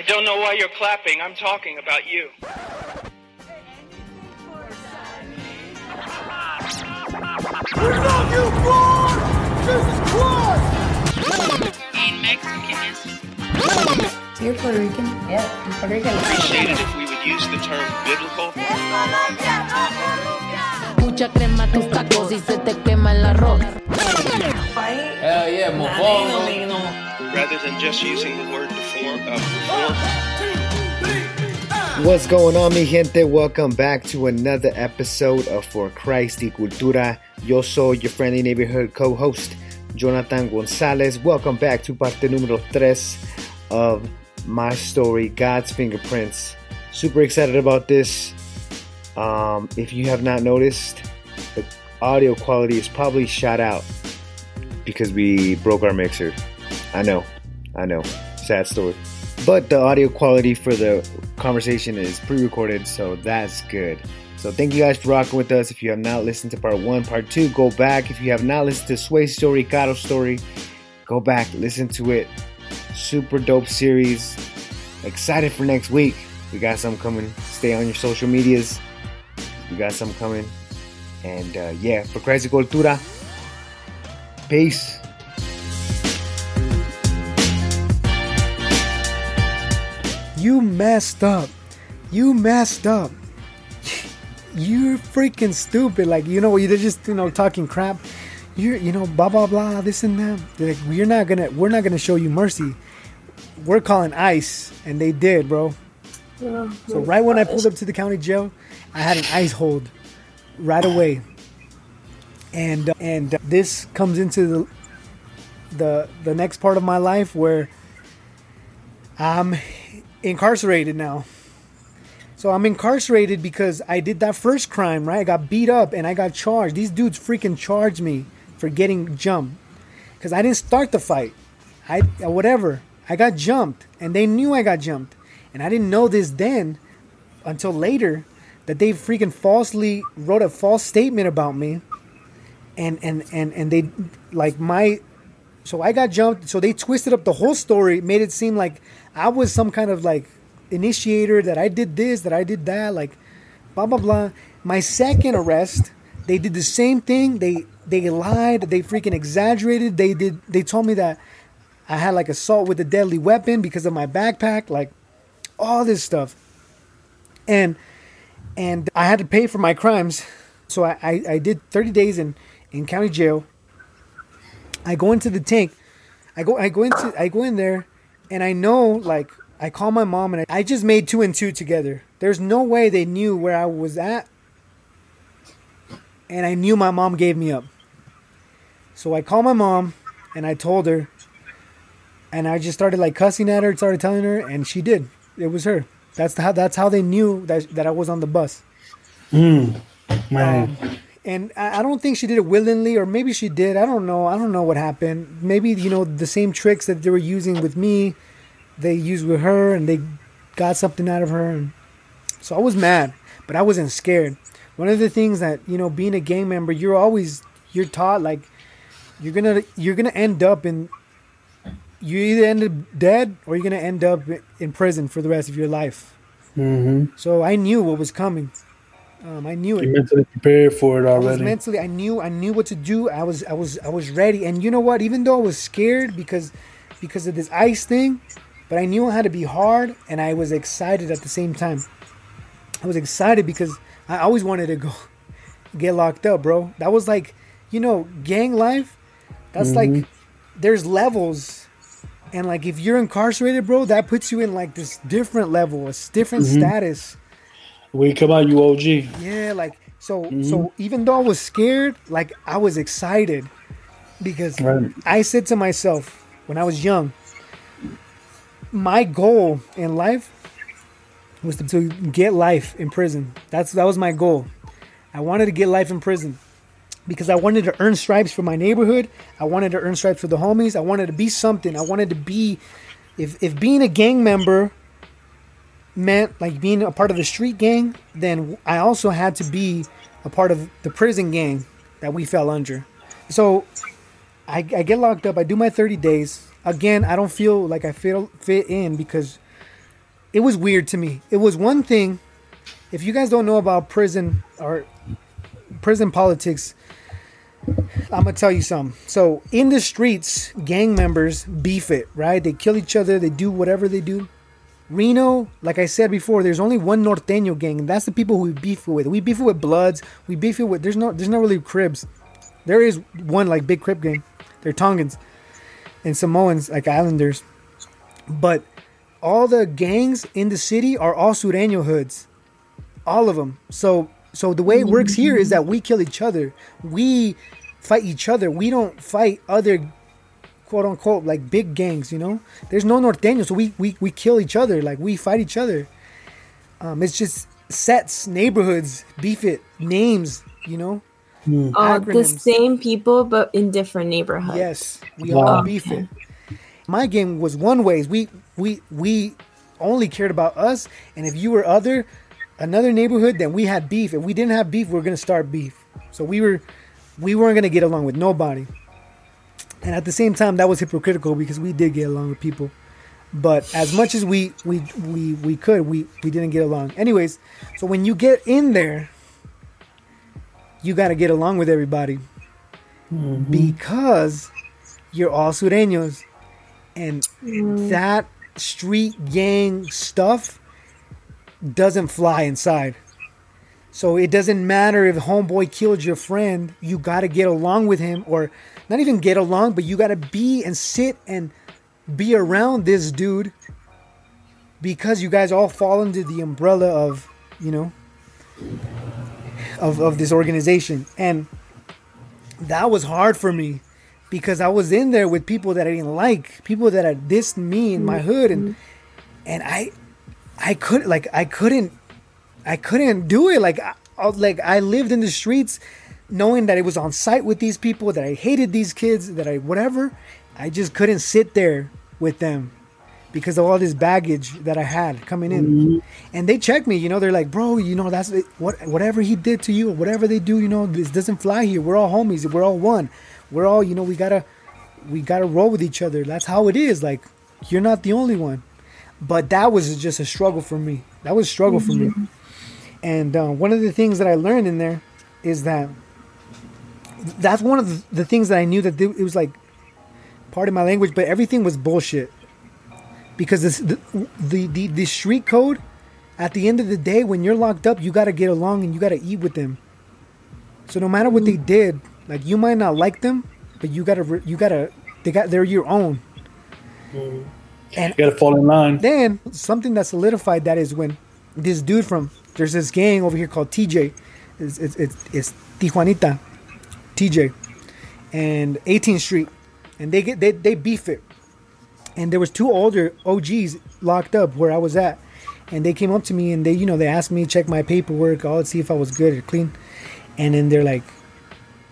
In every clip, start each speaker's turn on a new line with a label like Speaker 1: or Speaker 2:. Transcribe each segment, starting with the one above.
Speaker 1: I don't know why you're clapping. I'm talking about you.
Speaker 2: We love you, Lord! Jesus Christ!
Speaker 3: Being Mexican is
Speaker 4: You're Puerto Rican? Yeah, I'm Puerto Rican.
Speaker 1: Appreciate it if we would use the term biblical.
Speaker 5: Mucha crema tus tacos y se te quema el arroz.
Speaker 6: Hell yeah, mofongo.
Speaker 1: Rather than just using the word deform, uh.
Speaker 7: What's going on, mi gente? Welcome back to another episode of For Christ y Cultura. Yo soy your friendly neighborhood co-host, Jonathan Gonzalez. Welcome back to parte número tres of my story, God's Fingerprints. Super excited about this. Um, if you have not noticed, the audio quality is probably shot out because we broke our mixer. I know, I know, sad story. But the audio quality for the conversation is pre-recorded, so that's good. So thank you guys for rocking with us. If you have not listened to part one, part two, go back. If you have not listened to Sway's story, Cato's story, go back, listen to it. Super dope series. Excited for next week. We got some coming. Stay on your social medias. We got some coming. And uh, yeah, for Christ y Cultura. Peace.
Speaker 8: You messed up. You messed up. You're freaking stupid. Like, you know, you're just, you know, talking crap. You're, you know, blah, blah, blah, this and that. They're like, we're not gonna, we're not gonna show you mercy. We're calling ICE. And they did, bro. So right when I pulled up to the county jail, I had an ICE hold right away. And, uh, and this comes into the, the, the next part of my life where I'm incarcerated now. So I'm incarcerated because I did that first crime, right? I got beat up and I got charged. These dudes freaking charged me for getting jumped because I didn't start the fight. I uh, whatever. I got jumped and they knew I got jumped, and I didn't know this then until later that they freaking falsely wrote a false statement about me, and and and and they like my so I got jumped. So they twisted up the whole story, made it seem like I was some kind of like initiator that I did this, that I did that, like blah blah blah. My second arrest, they did the same thing. They they lied. They freaking exaggerated. They did. They told me that I had like assault with a deadly weapon because of my backpack, like all this stuff. And and I had to pay for my crimes. So I, I, I did 30 days in, in county jail. I go into the tank. I go I go into I go in there and I know like I call my mom and I, I just made two and two together. There's no way they knew where I was at. And I knew my mom gave me up. So I called my mom and I told her and I just started like cussing at her, started telling her and she did. It was her. That's how that's how they knew that that I was on the bus.
Speaker 9: Mm, man.
Speaker 8: And I don't think she did it willingly, or maybe she did. I don't know. I don't know what happened. Maybe you know the same tricks that they were using with me, they used with her, and they got something out of her. And so I was mad, but I wasn't scared. One of the things that you know, being a gang member, you're always you're taught like you're gonna you're gonna end up in you either end up dead or you're gonna end up in prison for the rest of your life.
Speaker 9: Mm-hmm.
Speaker 8: So I knew what was coming. Um, I knew it.
Speaker 9: You mentally prepared for it
Speaker 8: I
Speaker 9: already.
Speaker 8: mentally I knew I knew what to do. I was I was I was ready. And you know what? Even though I was scared because because of this ice thing, but I knew I had to be hard and I was excited at the same time. I was excited because I always wanted to go get locked up, bro. That was like, you know, gang life. That's like there's levels. And like if you're incarcerated, bro, that puts you in like this different level, a different status.
Speaker 9: You come out, you OG.
Speaker 8: Yeah, like so so mm-hmm. even though I was scared, like I was excited because
Speaker 9: Right.
Speaker 8: I said to myself when I was young, my goal in life was to, to get life in prison. That's that was my goal. I wanted to get life in prison because I wanted to earn stripes for my neighborhood. I wanted to earn stripes for the homies. I wanted to be something. I wanted to be if if being a gang member meant like being a part of the street gang, then I also had to be a part of the prison gang that we fell under. So I, I get locked up. I do my 30 days. Again, I don't feel like I feel fit in because it was weird to me. It was one thing. If you guys don't know about prison or prison politics, I'm gonna tell you something. So in the streets, gang members beef it, right? They kill each other. They do whatever they do. Reno, like I said before, there's only one Norteño gang, and that's the people who we beef with. We beef with Bloods. We beef it with. There's no. There's not really Crips. There is one like big Crip gang. They're Tongans and Samoans, like Islanders. But all the gangs in the city are all Sureño hoods, all of them. So so the way it works here is that we kill each other. We fight each other. We don't fight other quote unquote like big gangs. You know, there's no Norteño, so we we we kill each other. Like we fight each other. Um, it's just sets, neighborhoods, beef it, names. You know.
Speaker 10: Oh, the same people, but in different neighborhoods.
Speaker 8: Yes, we all beef it. My game was one ways. We we we only cared about us, and if you were other another neighborhood, then we had beef. If we didn't have beef, we were gonna start beef. So we were we weren't gonna get along with nobody. And at the same time, that was hypocritical because we did get along with people. But as much as we we we we could, we we didn't get along. Anyways, so when you get in there, you got to get along with everybody. Mm-hmm. Because you're all sureños. And mm. that street gang stuff doesn't fly inside. So it doesn't matter if homeboy killed your friend you got to get along with him or not even get along but you got to be and sit and be around this dude because you guys all fall under the umbrella of you know of, of this organization and that was hard for me because I was in there with people that I didn't like, people that had dissed me in my mm-hmm. hood, and and I, I couldn't like I couldn't, I couldn't do it. Like I, I- like I lived in the streets, knowing that it was on site with these people, that I hated these kids, that I whatever. I just couldn't sit there with them because of all this baggage that I had coming in. And they checked me, you know, they're like, bro, you know, that's what whatever he did to you, or whatever they do, you know, this doesn't fly here. We're all homies. We're all one. We're all, you know, we gotta we gotta roll with each other. That's how it is. Like, you're not the only one. But that was just a struggle for me. That was a struggle for me. And uh, one of the things that I learned in there is that that's one of the, the things that I knew that th- it was like part of my language, but everything was bullshit. Because this, the, the the the street code at the end of the day when you're locked up you got to get along and you got to eat with them. So no matter what they mm. did like you might not like them but you got to you got to they got they're your own. Mm. And
Speaker 9: You gotta fall in line.
Speaker 8: then something that solidified that is when this dude from there's this gang over here called TJ it's it's, it's, it's Tijuanita TJ and 18th Street and they get they, they beef it. And there was two older OGs locked up where I was at, and they came up to me and they, you know, they asked me check my paperwork, all see if I was good or clean, and then they're like,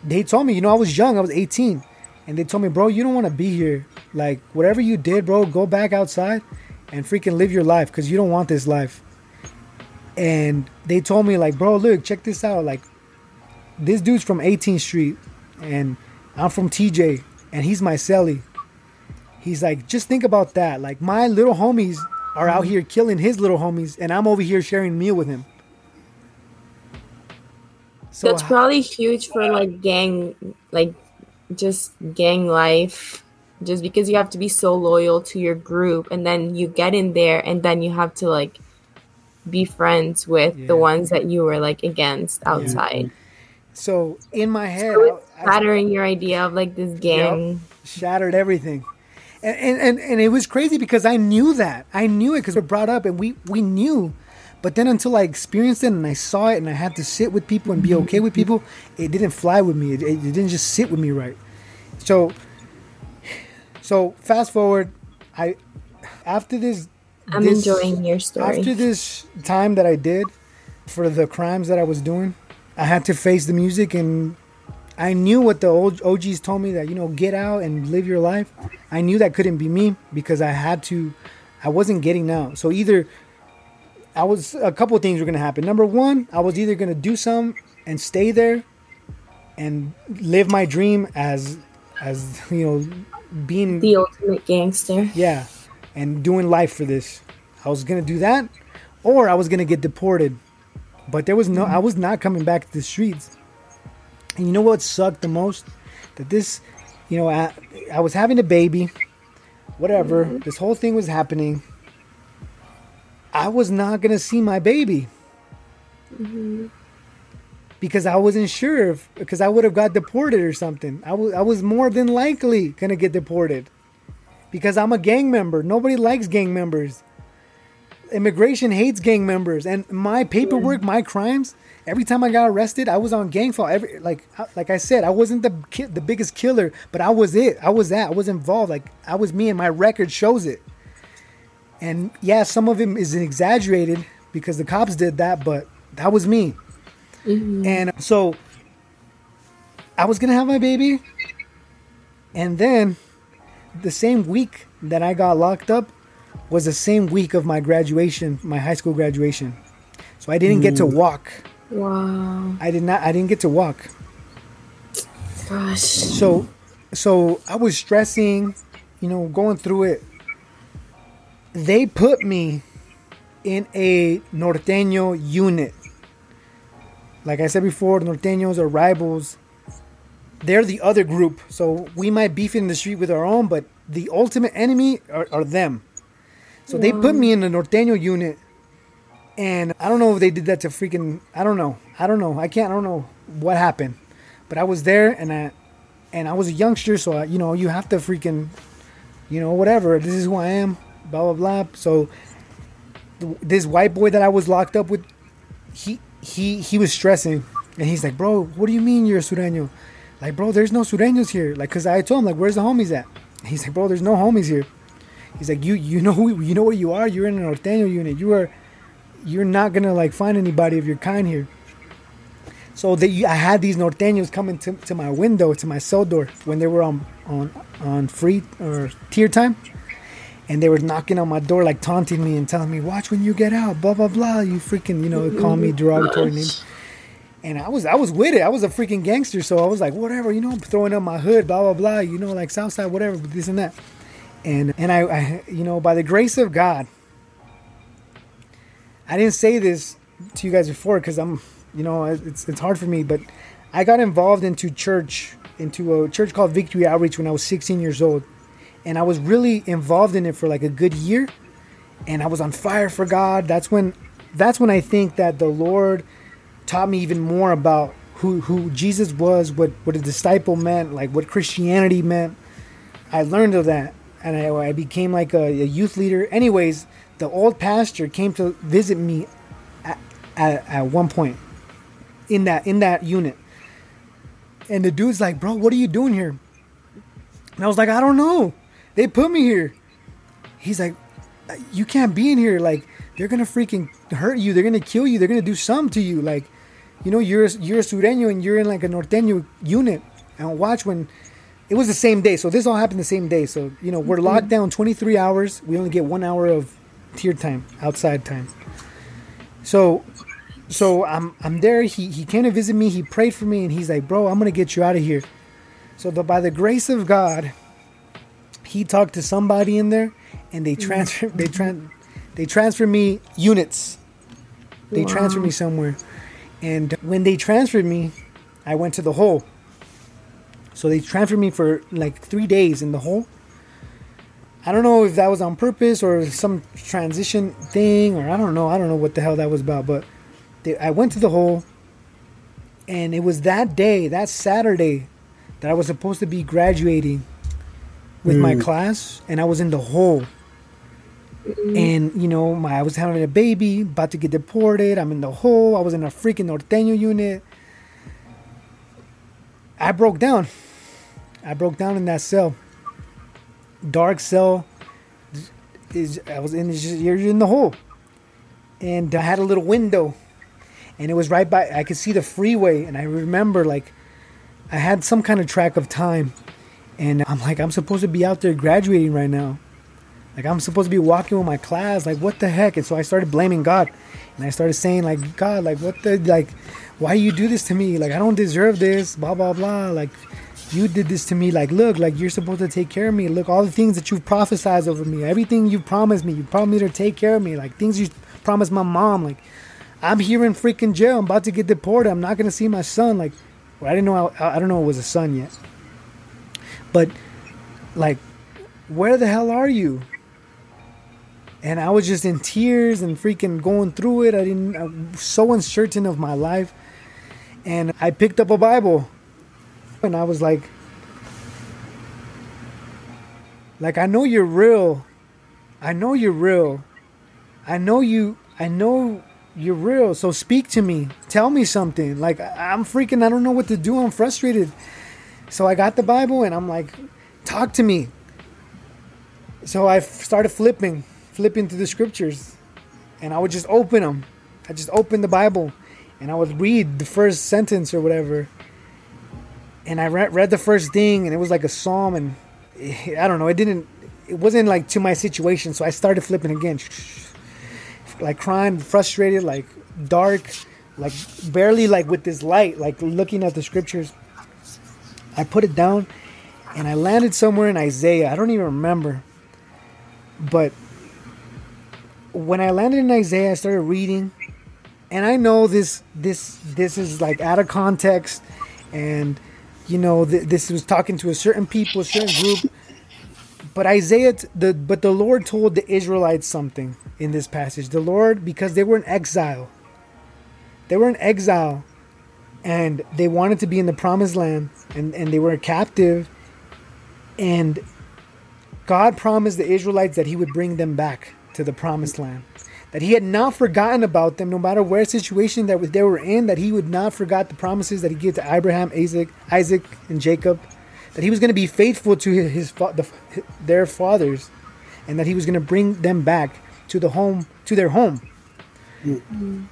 Speaker 8: they told me, you know, I was young, I was 18, and they told me, bro, you don't want to be here, like whatever you did, bro, go back outside and freaking live your life because you don't want this life. And they told me like, bro, look, check this out, like this dude's from 18th Street, and I'm from TJ, and he's my celly he's like, just think about that. Like my little homies are out here killing his little homies, and I'm over here sharing a meal with him. So
Speaker 10: That's probably huge for like gang, like just gang life. Just because you have to be so loyal to your group, and then you get in there, and then you have to like be friends with
Speaker 8: Yeah.
Speaker 10: the ones that you were like against outside.
Speaker 8: So in my head,
Speaker 10: So it's
Speaker 8: I- I-
Speaker 10: shattering your idea of like this gang.
Speaker 8: shattered everything. And, and, and, and it was crazy because I knew that. I knew it because we're brought up and we, we knew. But then until I experienced it and I saw it and I had to sit with people and be okay with people, it didn't fly with me. It, it didn't just sit with me right. So, so fast forward, I after this,
Speaker 10: I'm
Speaker 8: this-
Speaker 10: enjoying your story.
Speaker 8: After this time that I did for the crimes that I was doing, I had to face the music and I knew what the old OGs told me that you know get out and live your life. I knew that couldn't be me because I had to. I wasn't getting out. So either I was a couple of things were gonna happen. Number one, I was either gonna do some and stay there and live my dream as as you know being
Speaker 10: the ultimate gangster.
Speaker 8: yeah, and doing life for this. I was gonna do that, or I was gonna get deported. But there was no, mm. I was not coming back to the streets. And you know what sucked the most? That this, you know, I, I was having a baby, whatever. Mm-hmm. This whole thing was happening. I was not gonna see my baby mm-hmm. because I wasn't sure if because I would have got deported or something. I was I was more than likely gonna get deported because I'm a gang member. Nobody likes gang members. Immigration hates gang members, and my paperwork, my crimes. Every time I got arrested, I was on gang fault. Every like like I said, I wasn't the ki- the biggest killer, but I was it. I was that. I was involved. Like I was me, and my record shows it. And yeah, some of it is exaggerated because the cops did that, but that was me. Mm-hmm. And so I was gonna have my baby, and then the same week that I got locked up was the same week of my graduation, my high school graduation. So I didn't get to mm. walk.
Speaker 10: Wow.
Speaker 8: I did not. I didn't get to walk.
Speaker 10: Gosh.
Speaker 8: So, so I was stressing, you know, going through it. They put me in a norteño unit. Like I said before, norteños are rivals. They're the other group, so we might beef in the street with our own, but the ultimate enemy are, are them. So they put me in the norteño unit, and I don't know if they did that to freaking. I don't know. I don't know. I can't. I don't know what happened, but I was there, and I, and I was a youngster, so I, you know, you have to freaking, you know, whatever. This is who I am. Blah blah blah. So th- this white boy that I was locked up with, he he he was stressing, and he's like, "Bro, what do you mean you're a sureño? Like, bro, there's no sureños here. Like, cause I told him like, where's the homies at? He's like, bro, there's no homies here. He's like, you you know you know where you are. You're in an norteño unit. You are, you're not gonna like find anybody of your kind here. So you, I had these norteños coming to, to my window, to my cell door when they were on on on free or tier time. And they were knocking on my door like taunting me and telling me watch when you get out blah blah blah. You freaking you know call me derogatory names. And i was i was with it. I was a freaking gangster. So i was like whatever you know I'm throwing up my hood blah blah blah. You know like southside whatever this and that and and I, I you know by the grace of god i didn't say this to you guys before because i'm you know it's it's hard for me but i got involved into church into a church called victory outreach when i was 16 years old and I was really involved in it for like a good year and I was on fire for God. That's when that's when I think that the Lord taught me even more about who who Jesus was, what what a disciple meant, like what Christianity meant. I learned of that and I, I became like a, a youth leader. Anyways, the old pastor came to visit me at, at, at one point in that in that unit. And the dude's like, "Bro, what are you doing here?" And I was like, "I don't know." They put me here. He's like, you can't be in here. Like, they're gonna freaking hurt you. They're gonna kill you. They're gonna do something to you. Like, you know, you're you're a sureño and you're in like a norteño unit. And watch when it was the same day. So this all happened the same day. So you know, we're locked mm-hmm. down 23 hours. We only get one hour of tier time, outside time. So, so I'm I'm there. He he came to visit me. He prayed for me, and he's like, bro, I'm gonna get you out of here. So the, by the grace of God, he talked to somebody in there and they mm-hmm. transfer they tran they transfer me units they
Speaker 10: Wow.
Speaker 8: transferred me somewhere and when they transferred me i went to the hole so they transferred me for like three days in the hole i don't know if that was on purpose or some transition thing or i don't know i don't know what the hell that was about but they, i went to the hole and it was that day that saturday that i was supposed to be graduating with my
Speaker 9: Mm.
Speaker 8: class and I was in the hole. And you know, my I was having a baby, about to get deported. I'm in the hole. I was in a freaking norteño unit. I broke down. I broke down in that cell. Dark cell. Is I was in you're in the hole, and I had a little window, and it was right by. I could see the freeway, and I remember like, I had some kind of track of time, and I'm like, I'm supposed to be out there graduating right now. Like I'm supposed to be walking with my class. Like what the heck? And so I started blaming God, and I started saying like, God, like what the like, why you do this to me? Like I don't deserve this. Blah blah blah. Like, you did this to me. Like, look, like you're supposed to take care of me. Look, all the things that you've prophesied over me, everything you promised me, you promised me to take care of me. Like things you promised my mom. Like, I'm here in freaking jail. I'm about to get deported. I'm not gonna see my son. Like, well, I didn't know. I, I don't know it was a son yet. But, like, where the hell are you? And I was just in tears and freaking going through it. I didn't. I was so uncertain of my life. And I picked up a Bible, and I was like, like I know you're real. I know you're real. I know you. I know you're real. So speak to me. Tell me something. Like I'm freaking. I don't know what to do. I'm frustrated. So I got the Bible and I'm like, talk to me. So I started flipping, flipping through the scriptures, and I would just open them. I just opened the Bible, and I would read the first sentence or whatever. And I read, read the first thing, and it was like a psalm, and I don't know. It didn't. It wasn't like to my situation, so I started flipping again, like crying, frustrated, like dark, like barely like with this light, like looking at the scriptures. I put it down, and I landed somewhere in Isaiah. I don't even remember, but when I landed in Isaiah, I started reading, and I know this this this is like out of context, and you know th- this was talking to a certain people, a certain group. But Isaiah, the but the Lord told the Israelites something in this passage. The Lord, because they were in exile, they were in exile, and they wanted to be in the promised land, and and they were a captive, and God promised the Israelites that He would bring them back to the promised land. That he had not forgotten about them, no matter where situation that they were in. That he would not forget the promises that he gave to Abraham, Isaac, Isaac, and Jacob. That he was going to be faithful to his, his the, their fathers, and that he was going to bring them back to the home, to their home. Mm-hmm.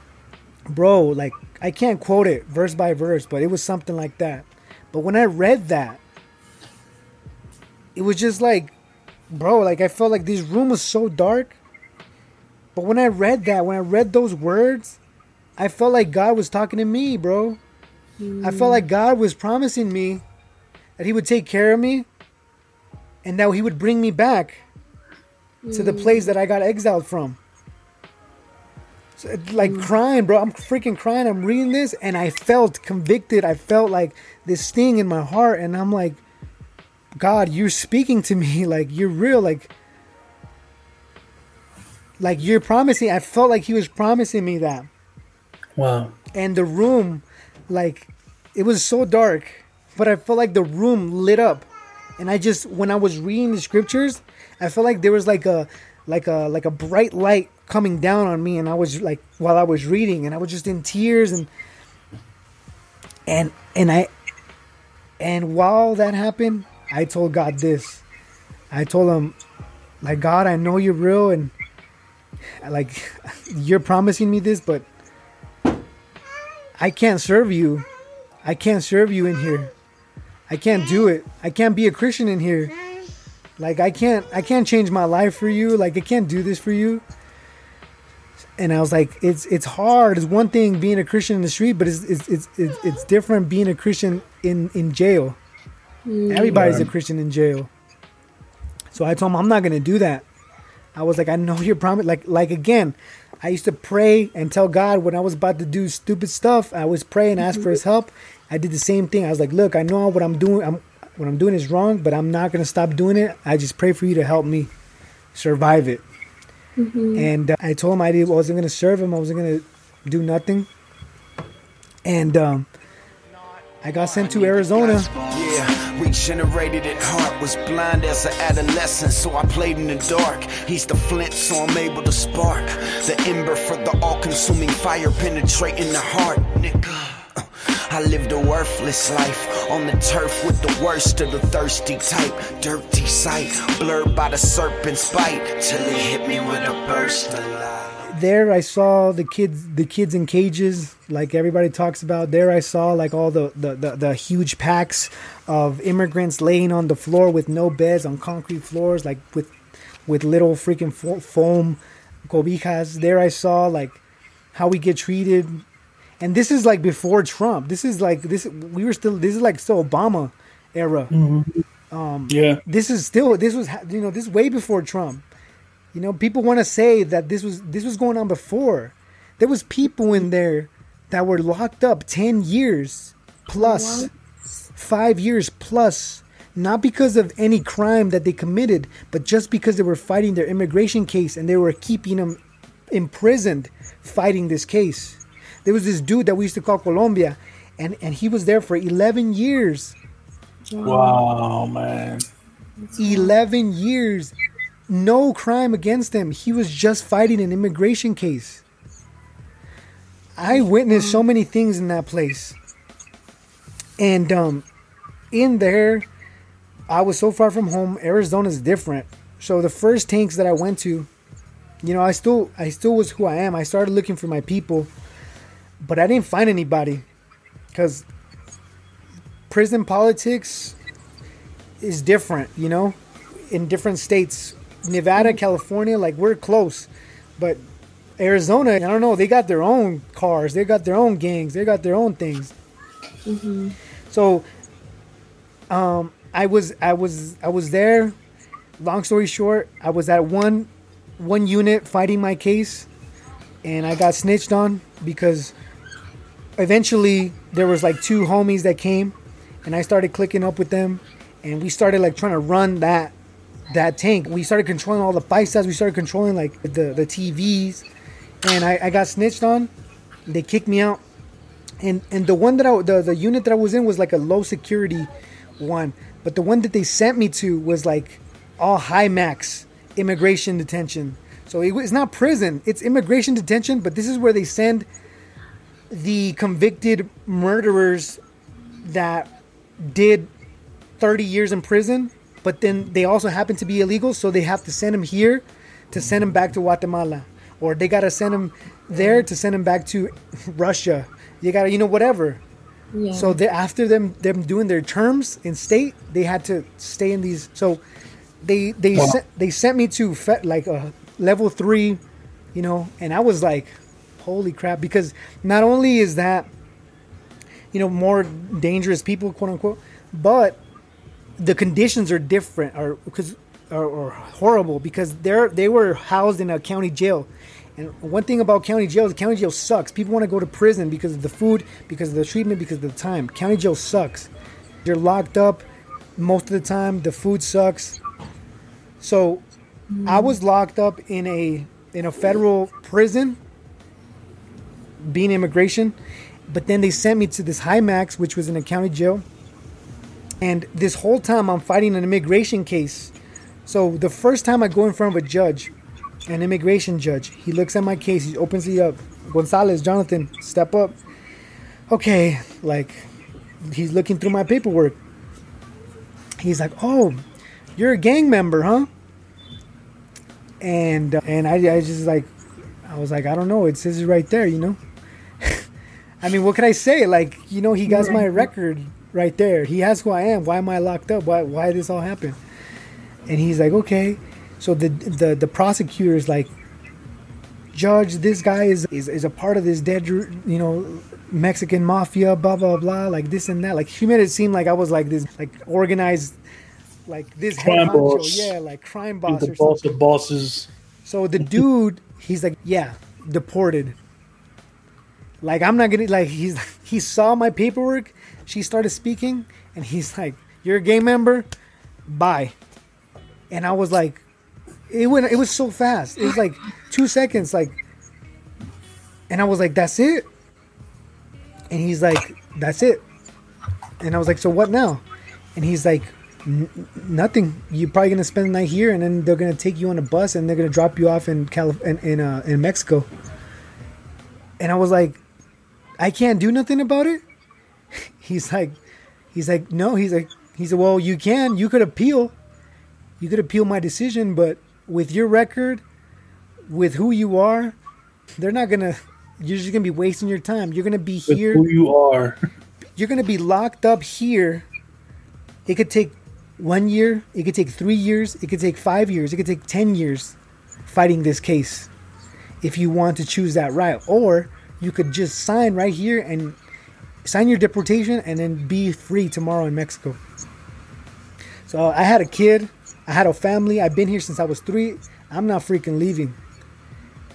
Speaker 8: Bro, like I can't quote it verse by verse, but it was something like that. But when I read that, it was just like, bro, like I felt like this room was so dark but when I read that, when I read those words, I felt like God was talking to me, bro. Mm. I felt like God was promising me that He would take care of me and that He would bring me back mm. to the place that I got exiled from. So, like mm. crying, bro. I'm freaking crying. I'm reading this and I felt convicted. I felt like this sting in my heart. And I'm like, God, you're speaking to me. Like, you're real. Like, like you're promising i felt like he was promising me that.
Speaker 9: Wow.
Speaker 8: And the room like it was so dark but i felt like the room lit up. And i just when i was reading the scriptures i felt like there was like a like a like a bright light coming down on me. And i was like while i was reading and i was just in tears. And and and i and while that happened i told god this. I told him like god i know you're real and like you're promising me this but i can't serve you. I can't serve you in here. I can't do it. I can't be a christian in here. Like i can't i can't change my life for you. Like i can't do this for you. And i was like it's it's hard. It's one thing being a christian in the street but it's it's it's, it's, it's different being a christian in in jail. Everybody's a christian in jail. So i told him i'm not gonna do that I was like, I know your promise. Like, like again, I used to pray and tell God when I was about to do stupid stuff. I was pray and ask for His help. I did the same thing. I was like, look, I know what I'm doing. I'm what I'm doing is wrong, but I'm not gonna stop doing it. I just pray for you to help me survive it. Mm-hmm. And uh, I told him I wasn't gonna serve him. I wasn't gonna do nothing. And um, I got sent to Arizona.
Speaker 11: Regenerated at heart, was blind as an adolescent, so I played in the dark. He's the flint, so I'm able to spark the ember for the all consuming fire penetrating the heart. Nigga. I lived a worthless life on the turf with the worst of the thirsty type. Dirty sight, blurred by the serpent's bite, till it hit me with a burst of light
Speaker 8: there I saw the kids the kids in cages like everybody talks about there I saw like all the the, the, the huge packs of immigrants laying on the floor with no beds on concrete floors like with with little freaking foam cobijas there I saw like how we get treated and this is like before Trump this is like this we were still this is like still Obama era.
Speaker 9: Mm-hmm.
Speaker 8: Um,
Speaker 9: yeah.
Speaker 8: This is still this was you know this is way before Trump. You know, people want to say that this was this was going on before. There was people in there that were locked up ten years plus,
Speaker 10: What?
Speaker 8: five years plus, not because of any crime that they committed, but just because they were fighting their immigration case and they were keeping them imprisoned fighting this case. There was this dude that we used to call Colombia, and and he was there for eleven years.
Speaker 9: Wow, man.
Speaker 8: 11 years no crime against him. He was just fighting an immigration case. I witnessed so many things in that place. And um in there i was so far from home. Arizona's different. So the first tanks that i went to you know i still i still was who i am. I started looking for my people but i didn't find anybody. Because prison politics is different, you know, in different states. Nevada, California, like we're close, but Arizona, I don't know, they got their own cars, they got their own gangs, they got their own things. So, um, I was, I was, I was there. Long story short, I was at one, one unit fighting my case, and I got snitched on because eventually there was like two homies that came, and I started clicking up with them, and we started like trying to run that that tank. We started controlling all the fight paisas. We started controlling like the the TVs, and I, I got snitched on. They kicked me out, and and the one that I the the unit that I was in was like a low security one, but the one that they sent me to was like all high max immigration detention. So it, it's not prison; it's immigration detention. But this is where they send the convicted murderers that did 30 years in prison, but then they also happen to be illegal, so they have to send them here to send them back to Guatemala. Or they got to send them there to send them back to Russia. You got to, you know, whatever.
Speaker 10: Yeah.
Speaker 8: So they, after them them doing their terms in state, they had to stay in these. So they they
Speaker 9: Wow.
Speaker 8: sent, they sent me to fe- like a level three, you know, and I was like, holy crap! Because not only is that, you know, more dangerous people, quote unquote, but the conditions are different, or because are, horrible because they're they were housed in a county jail. And one thing about county jail is county jail sucks. People want to go to prison because of the food, because of the treatment, because of the time. County jail sucks. You're locked up most of the time. The food sucks. So I was locked up in a in a federal prison, being immigration, but then they sent me to this high max, which was in a county jail. And this whole time I'm fighting an immigration case. So the first time I go in front of a judge, an immigration judge, he looks at my case, he opens it up. Gonzalez, Jonathan, step up. Okay, like he's looking through my paperwork. He's like, "Oh, you're a gang member, huh?" And uh, and I, I just like, I was like, I don't know. It says it right there, you know. I mean, what can I say? Like, you know, he got my record right there. He has who I am. Why am I locked up? Why why this all happened? And he's like, okay. So the the the prosecutor is like, Judge, this guy is is, is a part of this dead, you know, Mexican mafia, blah blah blah, like this and that. Like he made it seem like I was like this, like organized, like this
Speaker 9: Crime boss.
Speaker 8: yeah, like crime
Speaker 9: He's
Speaker 8: boss
Speaker 9: the boss
Speaker 8: something.
Speaker 9: of bosses.
Speaker 8: So the dude, he's like, yeah, deported. Like I'm not gonna like he's he saw my paperwork. She started speaking, and he's like, "You're a gang member, bye." And I was like, it went. It was so fast. It was like two seconds. Like, and I was like, "That's it." And he's like, "That's it." And I was like, "So what now?" And he's like, "N- "Nothing. You're probably gonna spend the night here, and then they're gonna take you on a bus, and they're gonna drop you off in Calif- in in, uh, in Mexico." And I was like, "I can't do nothing about it." He's like, he's like, no. He's like, he said, well, you can. You could appeal. You could appeal my decision, but with your record, with who you are, they're not gonna. You're just gonna be wasting your time. You're gonna be
Speaker 9: With
Speaker 8: here.
Speaker 9: who you are.
Speaker 8: You're gonna be locked up here. It could take one year. It could take three years. It could take five years. It could take ten years fighting this case. If you want to choose that route, or you could just sign right here and sign your deportation and then be free tomorrow in Mexico. So I had a kid, I had a family. I've been here since I was three. I'm not freaking leaving.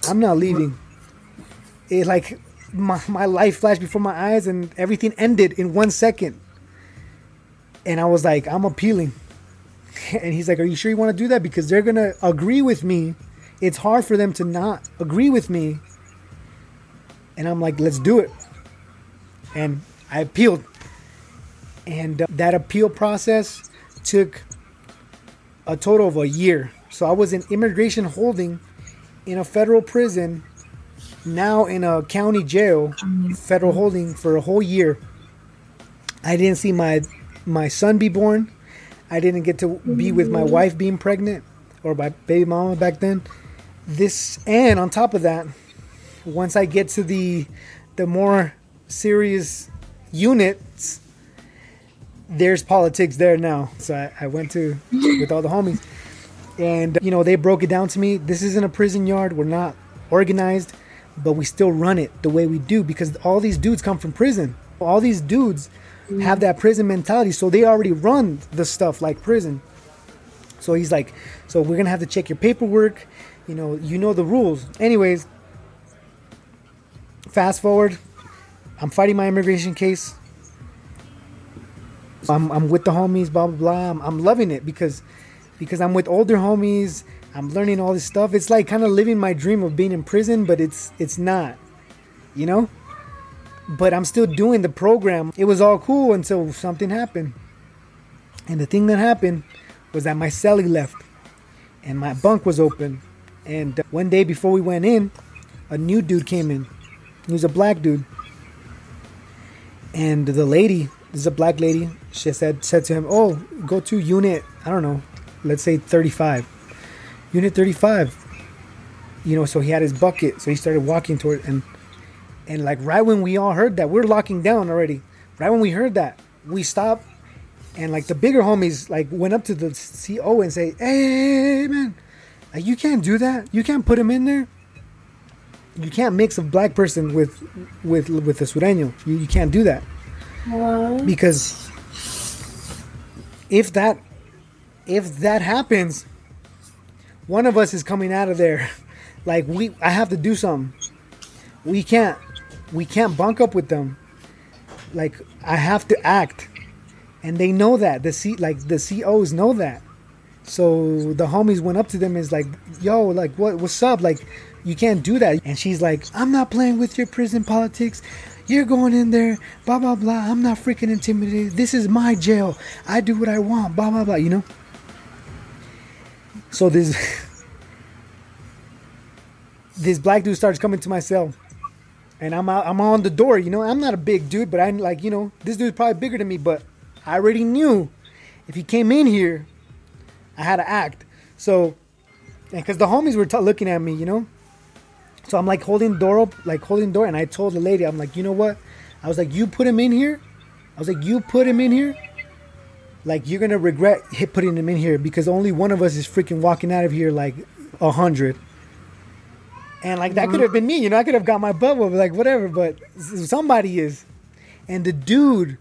Speaker 8: I'm not leaving. It like my, my life flashed before my eyes and everything ended in one second. And I was like, I'm appealing. And he's like, Are you sure you want to do that? Because they're going to agree with me. It's hard for them to not agree with me. And I'm like, Let's do it. And I appealed. And uh, that appeal process took a total of a year. So I was in immigration holding in a federal prison, now in a county jail, federal holding for a whole year. I didn't see my my son be born. I didn't get to be with my wife being pregnant or my baby mama back then. This and on top of that, once I get to the the more serious units, there's politics there now. So I, I went to with all the homies, and you know they broke it down to me. This isn't a prison yard. We're not organized, but we still run it the way we do because all these dudes come from prison. All these dudes have that prison mentality, so they already run the stuff like prison. So he's like, so we're gonna have to check your paperwork. You know, you know the rules. Anyways, fast forward, I'm fighting my immigration case. I'm, I'm with the homies, blah blah blah. I'm, I'm loving it because because I'm with older homies. I'm learning all this stuff. It's like kind of living my dream of being in prison, but it's it's not, you know. But I'm still doing the program. It was all cool until something happened. And the thing that happened was that my cellie left, and my bunk was open. And one day before we went in, a new dude came in. He was a black dude. And the lady, this is a black lady, she said said to him, "Oh, go to unit, I don't know, let's say 35. Unit 35." You know, so he had his bucket, so he started walking toward and and like right when we all heard that, we're locking down already. Right when we heard that, we stopped and like the bigger homies like went up to the CO and say, "Hey, man, like, you can't do that. You can't put him in there." You can't mix a black person with with with a sureño. You, you can't do that
Speaker 10: What?
Speaker 8: because if that if that happens, one of us is coming out of there. Like we, I have to do something. We can't we can't bunk up with them. Like I have to act, and they know that the C like the COs know that. So the homies went up to them and is like, "Yo, like what what's up? Like you can't do that." And she's like, "I'm not playing with your prison politics. You're going in there, blah blah blah. I'm not freaking intimidated. This is my jail. I do what I want, blah blah blah." You know. So this this black dude starts coming to my cell, and I'm out, I'm on the door. You know, I'm not a big dude, but I'm like, you know, this dude's probably bigger than me. But I already knew if he came in here, I had to act. So, because the homies were t- looking at me, you know. So I'm like holding door up, like holding door, and I told the lady, I'm like, you know what? I was like, you put him in here. I was like, you put him in here. Like you're gonna regret putting him in here because only one of us is freaking walking out of here like a hundred. And like that could have mm-hmm. been me, you know. I could have got my butt whooped, like whatever, but somebody is. And the dude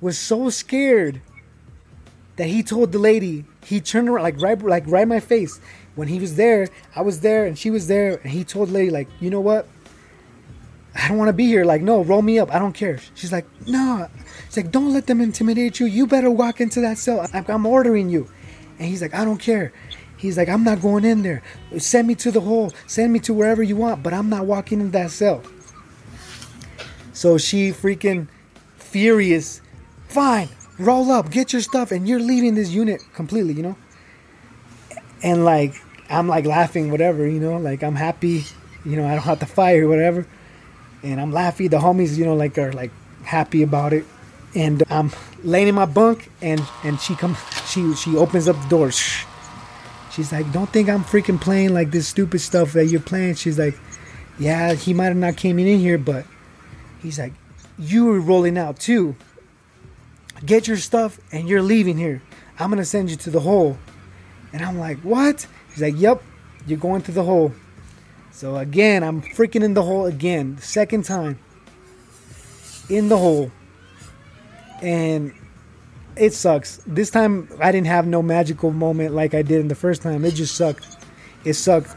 Speaker 8: was so scared that he told the lady he turned around like right like right in my face when he was there i was there and she was there and he told lady like you know what? I don't want to be here. Like no roll me up. I don't care. She's like no it's like don't let them intimidate you. You better walk into that cell. I'm ordering you. And he's like i don't care. He's like i'm not going in there. Send me to the hole. Send me to wherever you want but i'm not walking in that cell. So she freaking furious. Fine. Roll up. Get your stuff and you're leaving this unit completely you know? And like i'm like laughing whatever you know like i'm happy you know i don't have to fight or whatever and i'm laughing the homies you know like are like happy about it and um, i'm laying in my bunk and and she comes she she opens up the door she's like don't think i'm freaking playing like this stupid stuff that you're playing she's like yeah he might have not came in here but he's like you were rolling out too get your stuff and you're leaving here. I'm gonna send you to the hole. And I'm like, what? He's like, yep, you're going through the hole. So again, I'm freaking in the hole again, second time. In the hole. And it sucks. This time I didn't have no magical moment like I did in the first time. It just sucked. It sucked.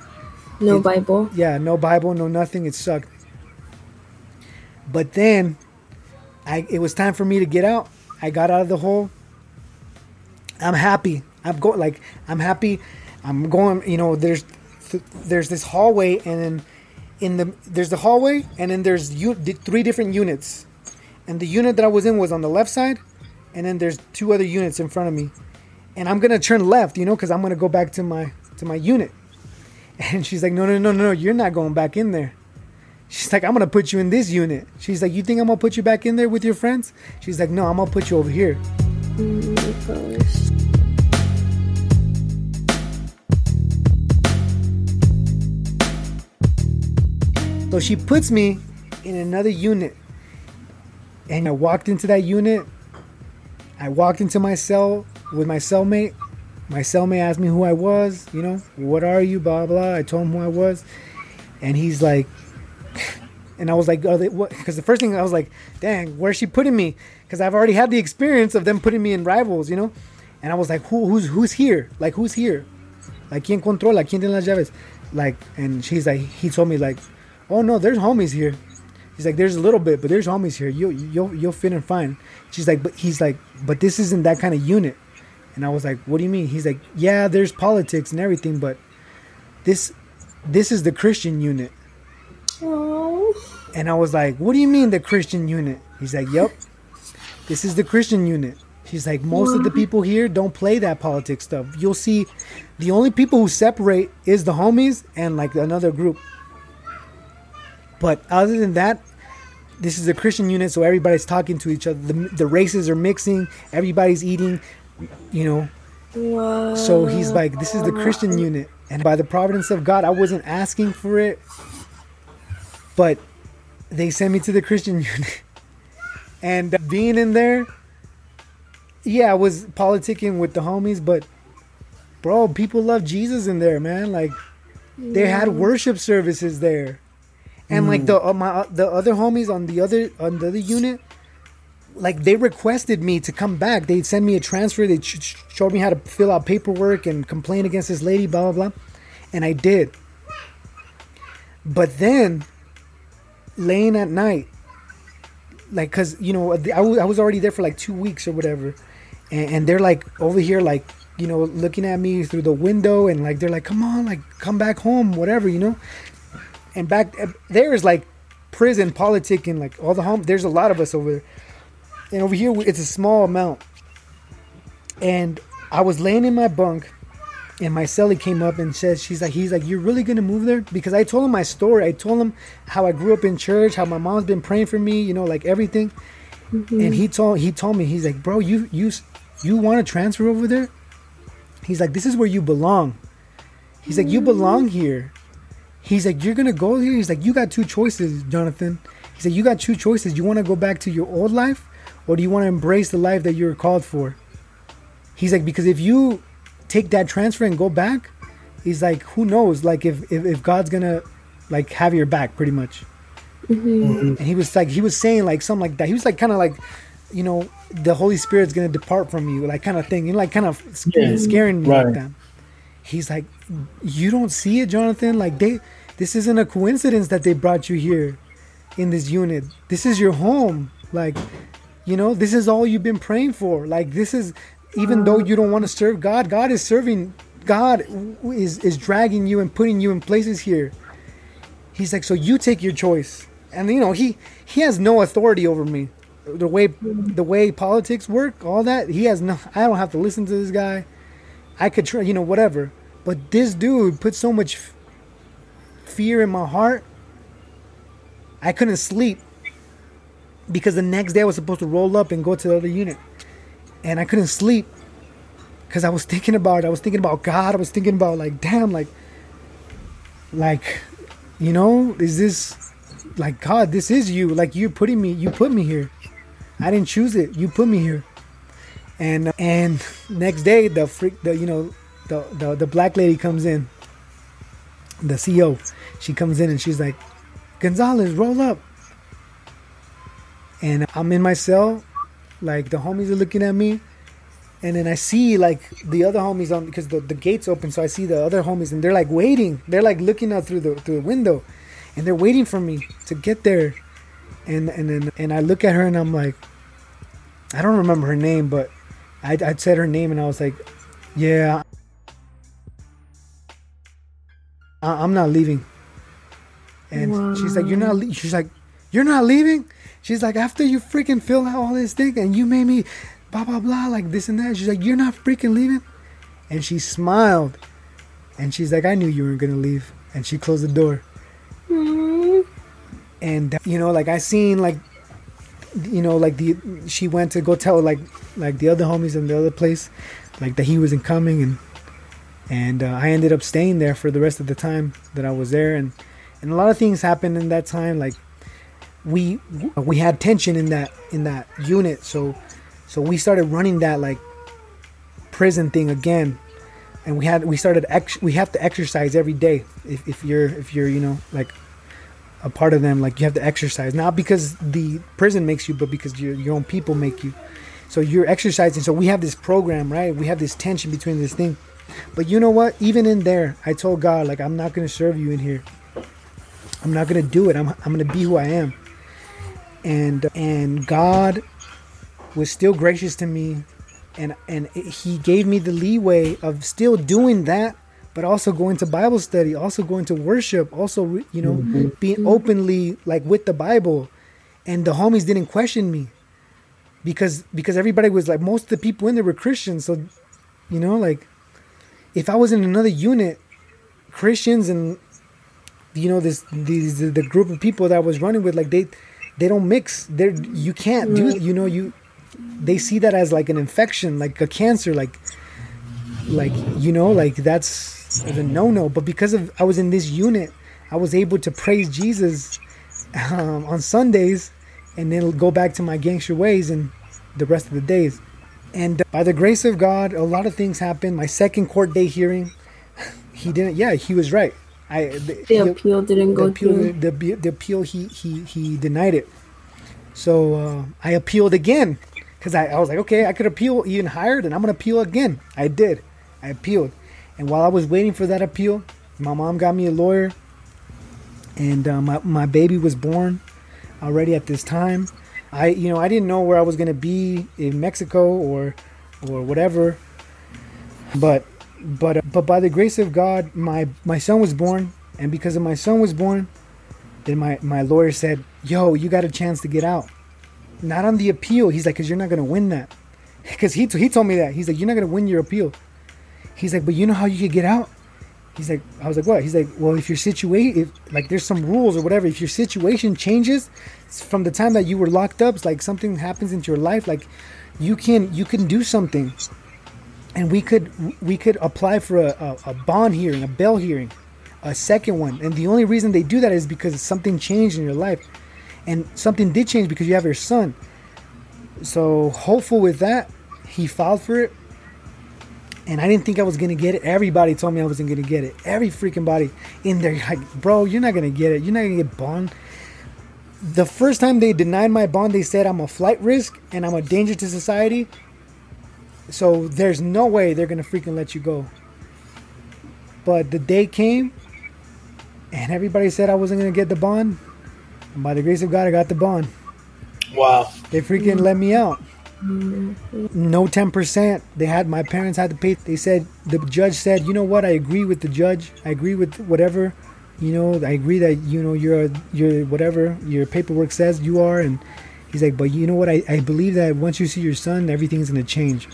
Speaker 10: No
Speaker 8: It-
Speaker 10: Bible.
Speaker 8: Yeah, no Bible, no nothing. It sucked. But then, I it was time for me to get out. I got out of the hole. I'm happy. I'm going like I'm happy. I'm going. You know, there's th- there's this hallway, and then in the there's the hallway, and then there's three different units. And the unit that I was in was on the left side, and then there's two other units in front of me. And I'm gonna turn left, you know, because I'm gonna go back to my to my unit. And she's like, no, no, no, no, no, you're not going back in there. She's like, I'm gonna put you in this unit. She's like, you think I'm gonna put you back in there with your friends? She's like, no, I'm gonna put you over here. So she puts me in another unit. And I walked into that unit. I walked into my cell with my cellmate. My cellmate asked me who I was, you know, what are you, blah, blah. I told him who I was. And he's like, and I was like, oh? Because the first thing I was like, dang, where's she putting me? Because I've already had the experience of them putting me in rivals, you know? And I was like, who, who's, who's here? Like, who's here? Like, ¿quién controla? ¿Quién tiene las llaves? Like, and she's like, he told me, like, oh no, there's homies here. He's like, there's a little bit, but there's homies here. You, you'll, you'll fit in fine. She's like, but he's like, but this isn't that kind of unit. And I was like, what do you mean? He's like, yeah, there's politics and everything, but this, this is the Christian unit. And I was like, what do you mean the Christian unit? He's like, yep, this is the Christian unit. She's like, most of the people here don't play that politics stuff. You'll see the only people who separate is the homies and like another group. But other than that, this is a Christian unit, so everybody's talking to each other. The, the races are mixing, everybody's eating, you know. So he's like, this is the Christian unit. And by the providence of God, I wasn't asking for it, but they sent me to the Christian unit. And uh, being in there, yeah, I was politicking with the homies, but bro, people love Jesus in there, man. Like, they had worship services there. And like the uh, my uh, the other homies on the other on the other unit, like they requested me to come back. They sent me a transfer. They sh- showed me how to fill out paperwork and complain against this lady, blah blah blah, and I did. But then, laying at night, like, cause you know I was, I was already there for like two weeks or whatever, and, and they're like over here like you know looking at me through the window and like they're like come on like come back home whatever you know and back eh, there is like prison politicking like all the home there's a lot of us over there. And over here it's a small amount. And i was laying in my bunk and my cellie came up and said she's like he's like you're really gonna move there? Because i told him my story. I told him how i grew up in church how my mom's been praying for me you know like everything. Mm-hmm. And he told he told me he's like bro you you you want to transfer over there? He's like this is where you belong. He's like you belong here He's like, you're gonna go here. He's like, you got two choices, Jonathan. He said, you got two choices. You want to go back to your old life, or do you want to embrace the life that you're called for? He's like, because if you take that transfer and go back, he's like, who knows? Like, if if, if God's gonna like have your back, pretty much. Mm-hmm. And he was like, he was saying like something like that. He was like, kind of like, you know, the Holy Spirit's gonna depart from you, like kind of thing. You know, like kind of sc-
Speaker 9: Yeah.
Speaker 8: scaring me
Speaker 9: Right.
Speaker 8: like that. He's like, you don't see it, Jonathan. Like they, this isn't a coincidence that they brought you here, in this unit. This is your home. Like, you know, this is all you've been praying for. Like this is, even though you don't want to serve God, God is serving. God is is dragging you and putting you in places here. He's like, so you take your choice, and you know he he has no authority over me. The way the way politics work, all that he has no. I don't have to listen to this guy. I could try, you know, whatever. But this dude put so much fear in my heart. I couldn't sleep because the next day I was supposed to roll up and go to the other unit, and I couldn't sleep because I was thinking about it. I was thinking about God. I was thinking about like, damn, like, like, you know, is this like God? This is you. Like you're putting me. You put me here. I didn't choose it. You put me here. And and next day the freak the you know the the, the black lady comes in. The CO, she comes in and she's like, Gonzalez, roll up. And I'm in my cell, like the homies are looking at me, and then I see like the other homies on because the, the gates open, so I see the other homies and they're like waiting. They're like looking out through the through the window, and they're waiting for me to get there. And and then and I look at her and I'm like, I don't remember her name, but I I said her name and I was like, yeah, I, I'm not leaving. And she's like, you're not. Le-. She's like, you're not leaving. She's like, after you freaking fill out all this thing and you made me blah blah blah like this and that. She's like, you're not freaking leaving. And she smiled, and she's like, I knew you weren't gonna leave. And she closed the door. And you know, like I seen like, you know, like the she went to go tell like like the other homies in the other place, like that he wasn't coming, and and uh, I ended up staying there for the rest of the time that I was there, and and a lot of things happened in that time, like we we had tension in that in that unit. So so we started running that like prison thing again. And we had we started ex- we have to exercise every day. If, if you're if you're you know like a part of them like you have to exercise. Not because the prison makes you but because your, your own people make you. So you're exercising. So we have this program right? We have this tension between this thing. But you know what? Even in there i told god like i'm not going to serve you in here i'm not going to do it. I'm, I'm going to be who i am. And and God was still gracious to me and and he gave me the leeway of still doing that but also going to Bible study also going to worship also you know mm-hmm. being openly like with the Bible. And the homies didn't question me because because everybody was like most of the people in there were Christians. So you know like if I was in another unit Christians and you know this these the group of people that I was running with like they they don't mix. They you can't do. You know you. They see that as like an infection, like a cancer, like like you know, like that's a no no. But because of I was in this unit, I was able to praise Jesus um, on Sundays, and then go back to my gangster ways and the rest of the days. And by the grace of God, a lot of things happened. My second court day hearing, he didn't. Yeah, he was right. I
Speaker 10: the, the appeal didn't
Speaker 8: the
Speaker 10: go
Speaker 8: appeal,
Speaker 10: through.
Speaker 8: The, the, the appeal he he he denied it. So uh, I appealed again because I, I was like, okay, I could appeal even higher, and I'm gonna appeal again. I did. I appealed, and while I was waiting for that appeal, my mom got me a lawyer, and uh, my my baby was born already at this time. I you know I didn't know where I was gonna be in Mexico or or whatever, but but uh, but by the grace of God, my my son was born, and because of my son was born, then my my lawyer said, "Yo, you got a chance to get out." Not on the appeal. He's like, "Cause you're not gonna win that." Because he he told me that he's like, "You're not gonna win your appeal." He's like, "But you know how you could get out." He's like, I was like, "What?" He's like, "Well, if your situation, if like there's some rules or whatever, if your situation changes from the time that you were locked up, it's like something happens into your life, like you can you can do something." And we could we could apply for a, a, a, bond hearing, a bail hearing, a second one. And the only reason they do that is because something changed in your life, and something did change because you have your son. So hopeful with that, he filed for it, and I didn't think I was gonna get it. Everybody told me I wasn't gonna get it. Every freaking body in there, like, bro, you're not gonna get it. You're not gonna get bond. The first time they denied my bond, they said I'm a flight risk and I'm a danger to society so there's no way they're gonna freaking let you go. But the day came, and everybody said I wasn't gonna get the bond. And by the grace of God, I got the bond.
Speaker 9: Wow.
Speaker 8: They freaking let me out. No ten percent. They had my parents had to pay. They said the judge said, you know what? I agree with the judge. I agree with whatever. You know, I agree that you know you're you're whatever your paperwork says you are, and he's like, but you know what? I, I believe that once you see your son, everything's gonna change.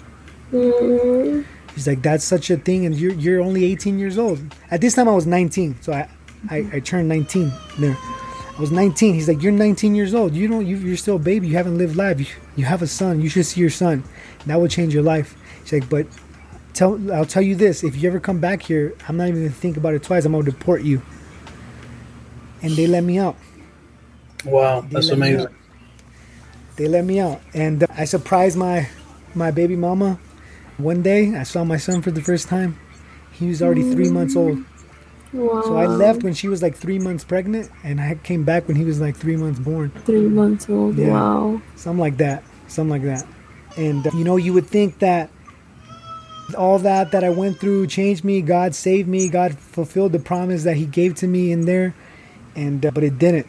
Speaker 8: Mm. He's like, that's such a thing, and you're you're only 18 years old. At this time, I was 19, so I I, I turned 19 there. I was 19. He's like, you're 19 years old. You don't. You, you're still a baby. You haven't lived life. You, you have a son. You should see your son. That will change your life. He's like, but tell I'll tell you this: if you ever come back here, I'm not even gonna think about it twice. I'm gonna deport you. And they let me out.
Speaker 9: Wow, they that's amazing.
Speaker 8: They let me out, and uh, I surprised my my baby mama one day, I saw my son for the first time. He was already three months old. Wow. So I left when she was like three months pregnant, and I came back when he was like three months born.
Speaker 10: Three months old. Yeah. Wow.
Speaker 8: Something like that. Something like that. And uh, you know, you would think that all that that I went through changed me. God saved me. God fulfilled the promise that He gave to me in there, and uh, but it didn't.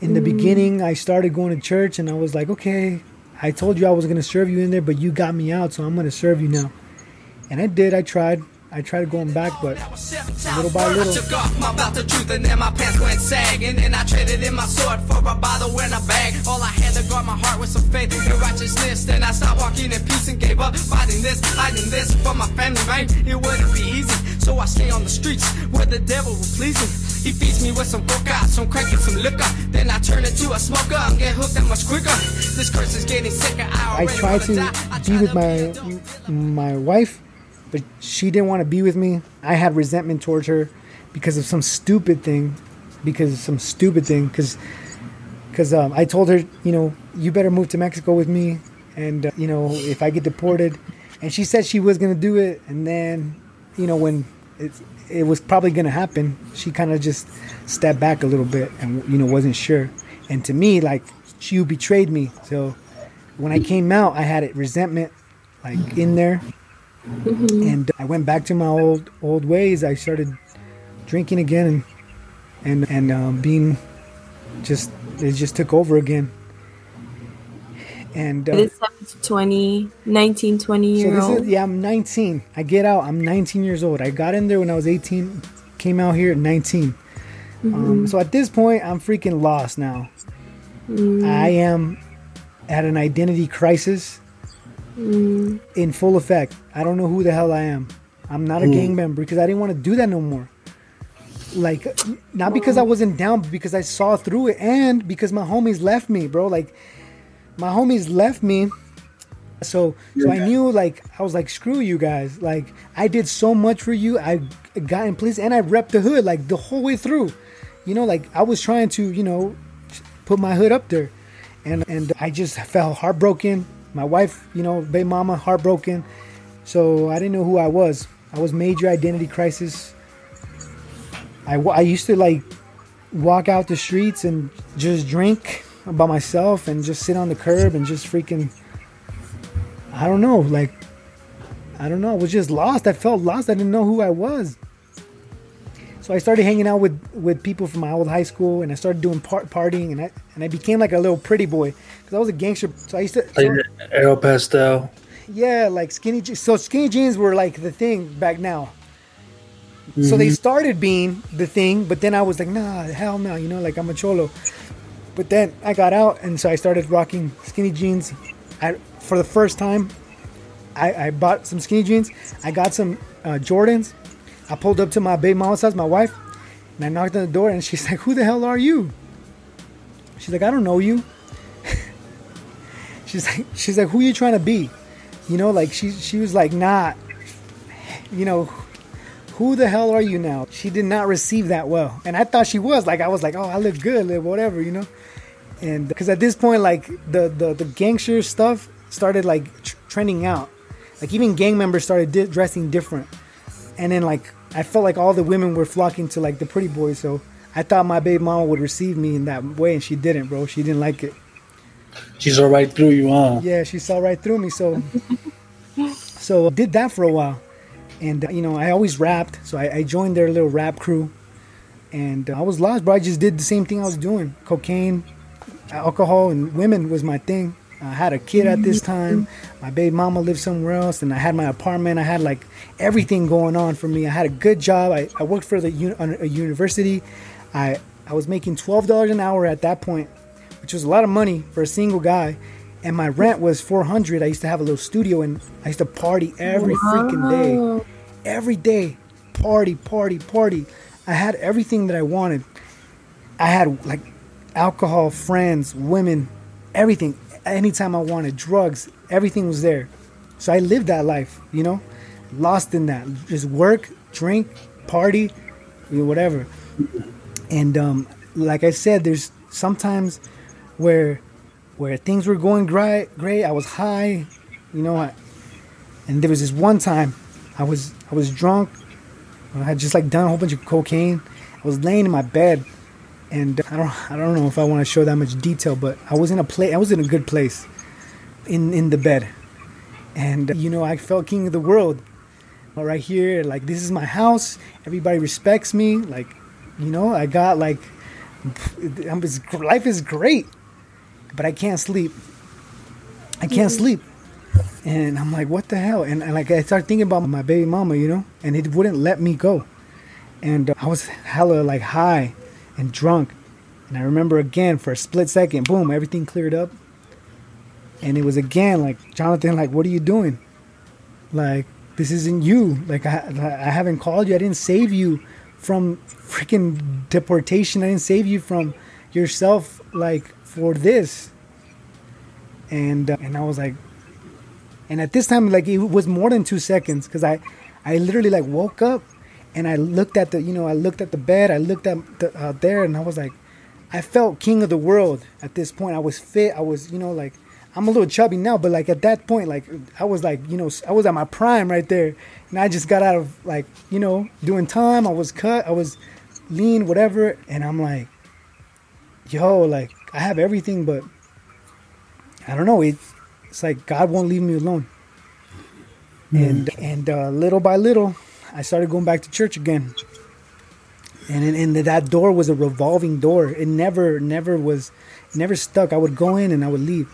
Speaker 8: In the
Speaker 10: Mm.
Speaker 8: beginning, I started going to church, and I was like, okay, I told you I was going to serve you in there, but you got me out, so I'm going to serve you now. And I did. I tried. I tried going back, but little by little.
Speaker 12: I took off my belt of truth and then my pants went sagging. And I traded in my sword for a bottle and a bag. All I had to guard my heart with some faith and righteousness. Then I stopped walking in peace and gave up fighting this, fighting this for my family, right? It wouldn't be easy. So I stay on the streets where the devil will please me. He feeds me with some coca, some crack and some liquor. Then I turn into a smoker and get hooked that much quicker. This curse is getting sicker. I
Speaker 8: I
Speaker 12: wanna
Speaker 8: to
Speaker 12: die.
Speaker 8: be with my my wife, but she didn't want to be with me. I had resentment towards her because of some stupid thing, because of some stupid thing. Because because um, I told her, you know, you better move to Mexico with me, and uh, you know, if I get deported, and she said she was gonna do it, and then, you know, when it it was probably gonna happen, she kind of just stepped back a little bit, and you know, wasn't sure. And to me, like, she betrayed me, so when I came out, I had it resentment like in there, and I went back to my old old ways. I started drinking again, and and and um, being just it just took over again. And uh,
Speaker 10: This is 20, 19, 20
Speaker 8: so
Speaker 10: year old.
Speaker 8: is yeah, I'm 19. I get out. I'm 19 years old. I got in there when I was 18. Came out here at 19. Um,
Speaker 10: Mhm.
Speaker 8: so at this point, I'm freaking lost now.
Speaker 10: Mm.
Speaker 8: I am at an identity crisis
Speaker 10: Mm.
Speaker 8: in full effect. I don't know who the hell I am. I'm not a
Speaker 9: Mm.
Speaker 8: gang member because I didn't want to do that no more. Like, not because I wasn't down, but because I saw through it, and because my homies left me, bro. Like, my homies left me. So, so I knew, like, I was like, screw you guys. Like, I did so much for you. I got in place, and I repped the hood like the whole way through. You know, like I was trying to, you know, put my hood up there, and and I just felt heartbroken. My wife, you know, baby mama, heartbroken. So I didn't know who I was. I was major identity crisis. I, I used to like walk out the streets and just drink by myself and just sit on the curb and just freaking I don't know, like I don't know, I was just lost. I felt lost. I didn't know who I was. So I started hanging out with with people from my old high school and I started doing par- partying and I and I became like a little pretty boy cuz I was a gangster. So I used to so-
Speaker 9: Aeropostale.
Speaker 8: yeah, like skinny. je- So skinny jeans were like the thing back now. So they
Speaker 9: Mhm.
Speaker 8: started being the thing, but then I was like, nah, hell no, you know, like I'm a cholo. But then I got out, and so I started rocking skinny jeans. I, for the first time, I, I bought some skinny jeans. I got some uh, Jordans. I pulled up to my baby mama's house, my wife, and I knocked on the door, and she's like, "Who the hell are you?" She's like, "I don't know you." she's like, "She's like, who you trying to be?" You know, like she she was like, "Nah, you know, who the hell are you now?" She did not receive that well, and I thought she was. Like I was like, "Oh, I look good, whatever," you know. And because at this point, like the the the gangster stuff started like tr- trending out. Like even gang members started di- dressing different, and then like I felt like all the women were flocking to like the pretty boys. So I thought my baby mama would receive me in that way, and she didn't, bro. She didn't like it.
Speaker 9: She saw right through you, huh?
Speaker 8: Yeah, she saw right through me. So, so did that for a while, and uh, you know I always rapped, so I, I joined their little rap crew, and uh, I was lost, bro. I just did the same thing I was doing: cocaine, alcohol, and women was my thing. I had a kid at this time. My baby mama lived somewhere else, and I had my apartment. I had like everything going on for me. I had a good job. I, I worked for the a university. I I was making twelve dollars an hour at that point, which was a lot of money for a single guy. And my rent was four hundred. I used to have a little studio, and I used to party every freaking day, every day, party, party, party. I had everything that I wanted. I had like alcohol, friends, women, everything. Anytime I wanted drugs, everything was there. So I lived that life, you know, lost in that. Just work, drink, party, you know, whatever. And um, like I said, there's sometimes where where things were going great, great. I was high, you know, I, and there was this one time I was I was drunk. I had just like done a whole bunch of cocaine. I was laying in my bed, and I don't I don't know if I want to show that much detail, but I was in a place. I was in a good place, in in the bed, and you know I felt king of the world. Right here, like this is my house. Everybody respects me. Like, you know, I got like, I'm, life is great, but I can't sleep. I can't mm-hmm. sleep. And I'm like, what the hell? And, and, like I started thinking about my baby mama, you know, and it wouldn't let me go. And uh, I was hella like high and drunk. And I remember again for a split second, boom, everything cleared up. And it was again like, Jonathan, like, what are you doing? Like, this isn't you. Like, I, I haven't called you. I didn't save you from freaking deportation. I didn't save you from yourself, like, for this. And, uh, and I was like, and at this time, like, it was more than two seconds because I, I literally like woke up and I looked at the, you know, I looked at the bed, I looked at the, uh, there, and I was like, I felt king of the world at this point. I was fit. I was, you know, like I'm a little chubby now, but like at that point, like I was like, you know, I was at my prime right there, and I just got out of like, you know, doing time. I was cut. I was lean, whatever, and I'm like, yo, like I have everything, but I don't know. It, it's like God won't leave me alone. Mm. And and uh, little by little, I started going back to church again. And and that door was a revolving door. It never never was never stuck. I would go in and I would leave.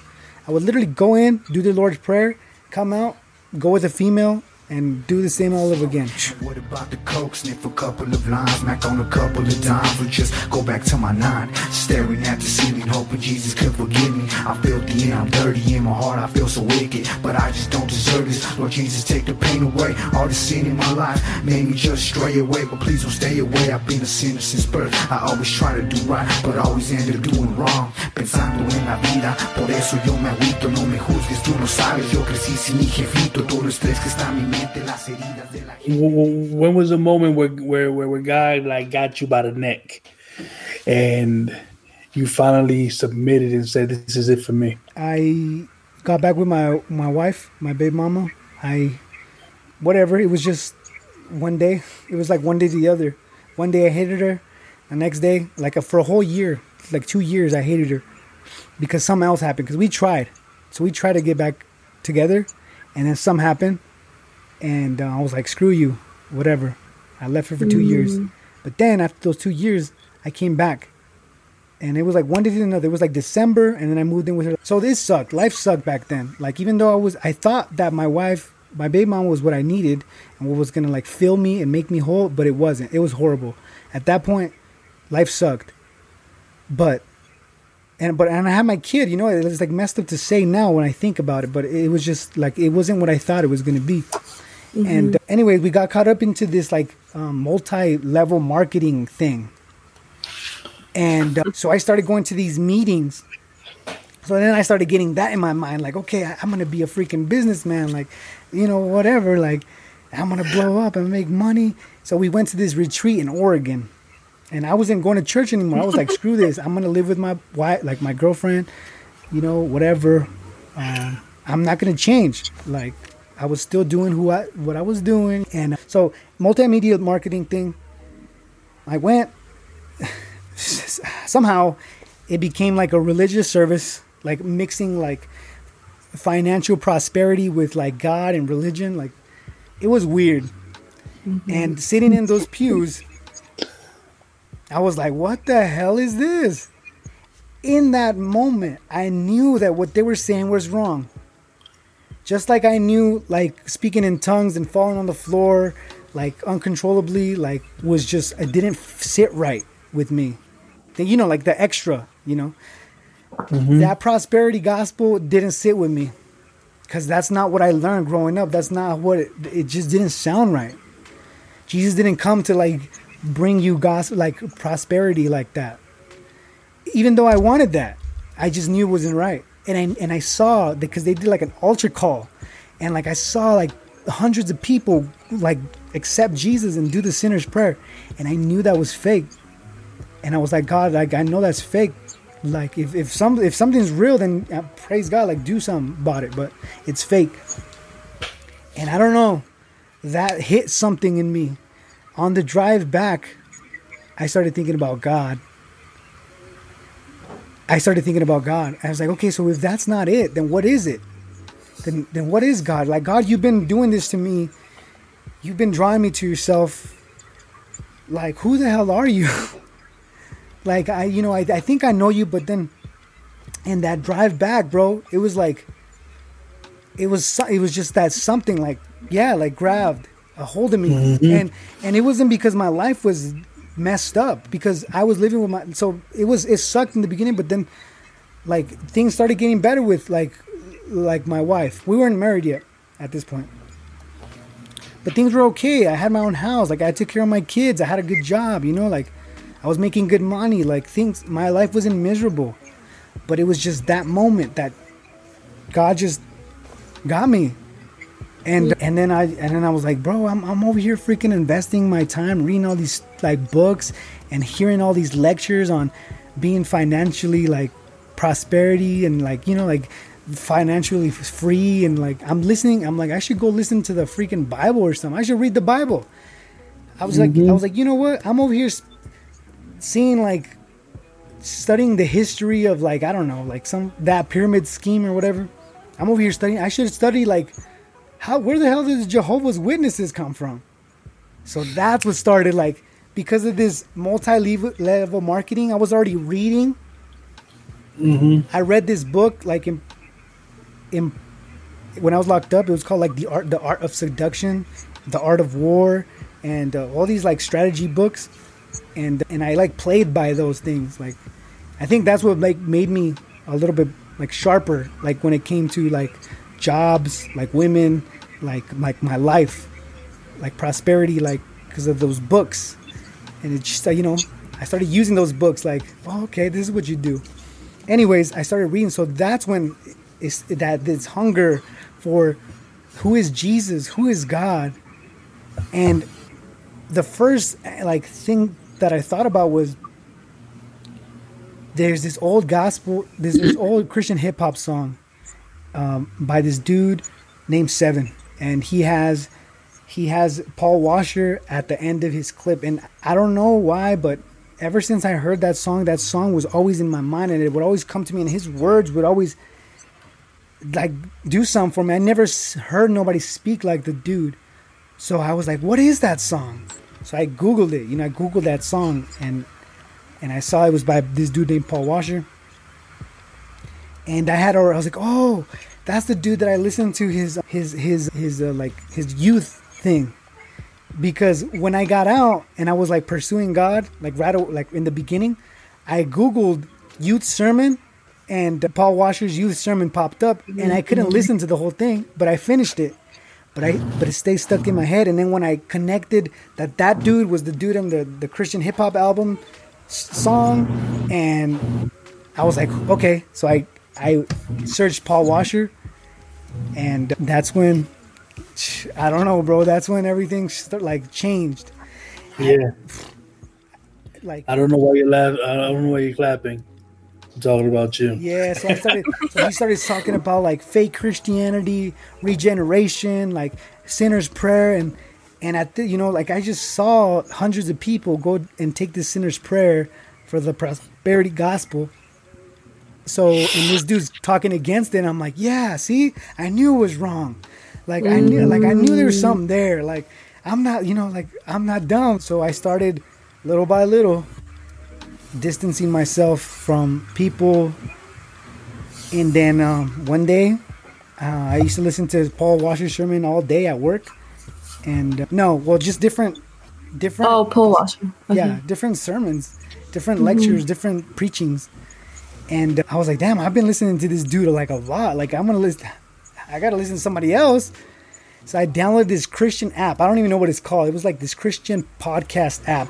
Speaker 8: I would literally go in, do the Lord's prayer, come out, go with a female, and do the same all over again. What about the coke? Sniff a couple of lines, smack on a couple of dimes, or just go back to my nine. Staring at the ceiling, hoping Jesus could forgive me. I feel the I'm dirty in my heart, I feel so wicked, but I just don't deserve this. Lord Jesus, take the pain away. All the sin in my life made me just stray away, but please don't stay away. I've been a sinner since birth. I always try to do right, but always end up doing wrong. Pensando en la vida, por eso yo me agüito. No me juzgues, tú no sabes. Yo crecí sin mi jefito, todo el estrés que está en mi mente.
Speaker 9: When was the moment where, where, where, where God like got you by the neck and you finally submitted and said, This is it for me?
Speaker 8: I got back with my, my wife, my baby mama. I, whatever, it was just one day. It was like one day to the other. One day I hated her. The next day, like a, for a whole year, like two years, I hated her because something else happened. Because we tried. So we tried to get back together and then something happened and uh, I was like, screw you, whatever. I left her for 2 mm years, but then after those two years, I came back, and it was like one day to another. It was like December, and then I moved in with her. So this sucked. Life sucked back then. Like even though I was, I thought that my wife, my baby mom was what I needed and what was gonna like fill me and make me whole, but it wasn't. It was horrible. At that point, life sucked. But and but and I had my kid. You know, it's like messed up to say now when I think about it, but it was just like it wasn't what I thought it was gonna be. Mm-hmm. And uh, anyway, we got caught up into this like um, multi-level marketing thing. And uh, so I started going to these meetings. So then I started getting that in my mind, like, okay, I, am gonna be a freaking businessman, like, you know, whatever, like, I'm gonna blow up and make money. So we went to this retreat in Oregon, and I wasn't going to church anymore. I was like, screw this, I'm gonna live with my wife, like my girlfriend, you know, whatever. Um, I'm not gonna change. Like, I was still doing who I what I was doing, and so multimedia marketing thing. I went somehow it became like a religious service, like mixing like financial prosperity with like God and religion. Like it was weird. Mm-hmm. And sitting in those pews, I was like, what the hell is this? In that moment, I knew that what they were saying was wrong. Just like I knew, like speaking in tongues and falling on the floor, like uncontrollably, like was just it didn't sit right with me. You know, like the extra, you know, mm-hmm. that prosperity gospel didn't sit with me because that's not what I learned growing up. That's not what it, it just didn't sound right. Jesus didn't come to like bring you gospel like prosperity like that. Even though I wanted that, I just knew it wasn't right and I and I saw because they did like an altar call, and like I saw like hundreds of people like accept Jesus and do the sinner's prayer, and I knew that was fake, and I was like, God, like I know that's fake. Like if, if some if something's real, then uh, praise God, like do something about it. But it's fake, and I don't know. That hit something in me. On the drive back, I started thinking about God I started thinking about God. I was like, okay, so if that's not it, then what is it? then then what is God? Like God, you've been doing this to me. You've been drawing me to yourself. Like who the hell are you? like I, you know, I, I think I know you, but then, in that drive back, bro, it was like. It was it was just that something like yeah, like grabbed a hold of me,
Speaker 9: Mm-hmm.
Speaker 8: and and it wasn't because my life was messed up because I was living with my so it was it sucked in the beginning, but then like things started getting better with like like my wife. We weren't married yet at this point. But things were okay. I had my own house. Like I took care of my kids. I had a good job, you know, like I was making good money. Like things my life wasn't miserable. But it was just that moment that God just got me. And and then I and then I was like, bro, I'm I'm over here freaking investing my time reading all these like books and hearing all these lectures on being financially like prosperity and like you know like financially free and like I'm listening I'm like I should go listen to the freaking Bible or something. I should read the Bible. I was like I mm-hmm. was like you know what? I'm over here seeing like studying the history of like I don't know like some that pyramid scheme or whatever. I'm over here studying I should study like how where the hell did the Jehovah's Witnesses come from? So that's what started like because of this multi-level marketing I was already reading
Speaker 9: Mm-hmm.
Speaker 8: I read this book like in in when I was locked up. It was called like the art the art of seduction, the art of war, and uh, all these like strategy books. And and I like played by those things. Like I think that's what like made me a little bit like sharper. Like when it came to like jobs, like women, like like my life, like prosperity, like because of those books. And it just uh, you know I started using those books. Like oh, okay, this is what you do. Anyways i started reading. So that's when it's that this hunger for who is jesus who is god. And the first like thing that i thought about was there's this old gospel this, this old christian hip-hop song um, by this dude named Sevin. And he has he has paul washer at the end of his clip and i don't know why but ever since I heard that song, that song was always in my mind and it would always come to me and his words would always like do something for me. I never heard nobody speak like the dude. So I was like, what is that song? So I Googled it, you know, I Googled that song and and I saw it was by this dude named Paul Washer. And I had, I was like, oh, that's the dude that I listened to his, his, his, his, uh, like his youth thing. Because when I got out and I was like pursuing God, like right like in the beginning, I googled youth sermon, and Paul Washer's youth sermon popped up, and I couldn't mm-hmm. listen to the whole thing, but I finished it. But I but it stayed stuck in my head, and then when I connected that that dude was the dude on the the Christian hip hop album song, and I was like, okay, so I I searched Paul Washer, and that's when I don't know, bro. That's when everything like changed.
Speaker 9: Yeah.
Speaker 8: Like
Speaker 9: I don't know why you're laughing. I don't know why you're clapping. I'm talking about you.
Speaker 8: yeah, so I started. so he started talking about like fake Christianity, regeneration, like sinner's prayer, and and at the, you know like I just saw hundreds of people go and take the sinner's prayer for the prosperity gospel. So and this dude's talking against it. And I'm like, yeah, see, I knew it was wrong. Like I knew, like I knew there was something there. Like I'm not, you know, like I'm not dumb. So I started little by little distancing myself from people. And then um, one day, uh, I used to listen to Paul Washer sermon all day at work. And uh, no, well, just different, different.
Speaker 10: Oh, Paul Washer.
Speaker 8: Yeah, different sermons, different
Speaker 10: Mhm.
Speaker 8: lectures, different preachings. And I was like, damn, I've been listening to this dude like a lot. Like I'm gonna listen. I gotta listen to somebody else. So I downloaded this Christian app. I don't even know what it's called. It was like this Christian podcast app.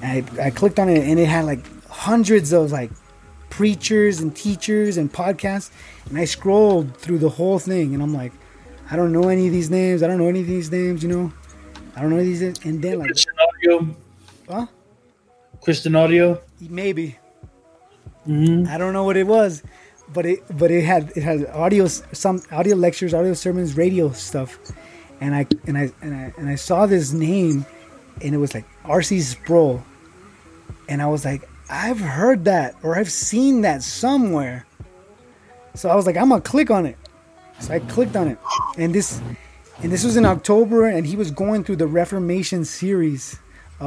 Speaker 8: And I, I clicked on it and it had like hundreds of like preachers and teachers and podcasts. And I scrolled through the whole thing and I'm like, I don't know any of these names. I don't know any of these names, you know? I don't know any of these. And then like,
Speaker 9: Christian audio.
Speaker 8: Huh?
Speaker 9: Christian audio.
Speaker 8: maybe.
Speaker 9: Mm-hmm.
Speaker 8: I don't know what it was, but it but it had it had audio some audio lectures, audio sermons, radio stuff, and I and I and I and I saw this name, and it was like R.C. Sproul, and I was like, I've heard that or I've seen that somewhere. So I was like, I'm gonna click on it, So I clicked on it, and this and this was in October, and he was going through the Reformation series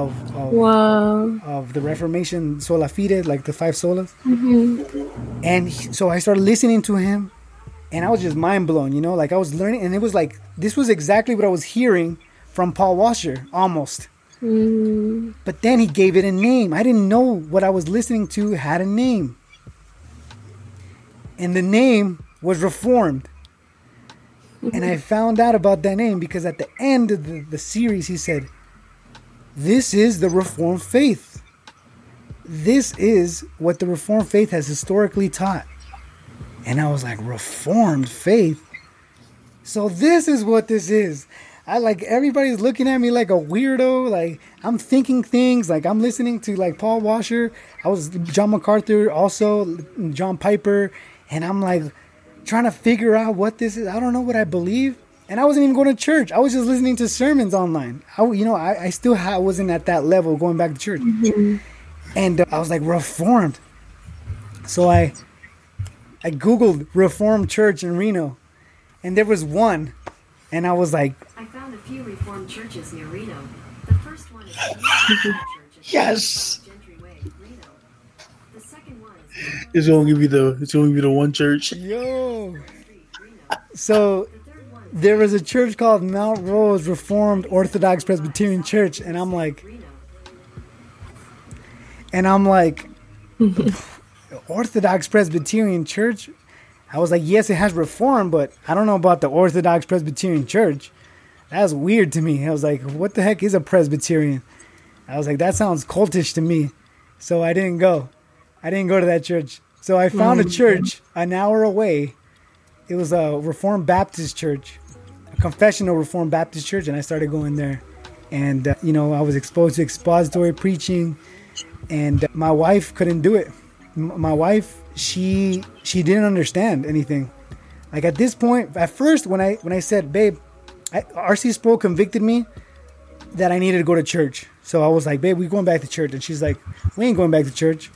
Speaker 8: of of,
Speaker 10: Wow.
Speaker 8: of the Reformation sola fide, like the five solas.
Speaker 10: Mhm.
Speaker 8: And he- so I started listening to him, and I was just mind blown. You know, like I was learning, and it was like this was exactly what I was hearing from Paul Washer, almost.
Speaker 10: Mm.
Speaker 8: But then he gave it a name. I didn't know what I was listening to had a name. And the name was Reformed. And I found out about that name because at the end of the, the series, he said, This is the Reformed faith. This is what the Reformed faith has historically taught. And I was like, Reformed faith? So this is what this is. I like everybody's looking at me like a weirdo. Like I'm thinking things. Like I'm listening to like Paul Washer. I was John MacArthur, also John Piper, and I'm like trying to figure out what this is. I don't know what I believe, and I wasn't even going to church. I was just listening to sermons online. I, you know, I, I still ha- wasn't at that level going back to church, and uh, I was like reformed. So I I googled Reformed Church in Reno, and there was one, and I was like,
Speaker 13: I found a few Reformed churches near Reno. The first one is
Speaker 9: Yes.
Speaker 13: Gentry Way, Reno. The second one is
Speaker 9: It's gonna give you the. It's gonna give you the one church.
Speaker 8: Yo. So there was a church called Mount Rose Reformed Orthodox Presbyterian Church, and I'm like, and I'm like, Orthodox Presbyterian Church. I was like, yes, it has Reform, but I don't know about the Orthodox Presbyterian Church. That's weird to me. I was like, what the heck is a Presbyterian? I was like, that sounds cultish to me. So I didn't go. I didn't go to that church. So I found a
Speaker 10: Mm.
Speaker 8: church an hour away. It was a Reformed Baptist church, confessional Reformed Baptist church, and I started going there. And, uh, you know, I was exposed to expository preaching, and uh, my wife couldn't do it. M- my wife, she she didn't understand anything. Like at this point, at first, when I when I said, "Babe," I, RC Sproul convicted me that I needed to go to church. So I was like, "Babe, we going back to church," and she's like, "We ain't going back to church."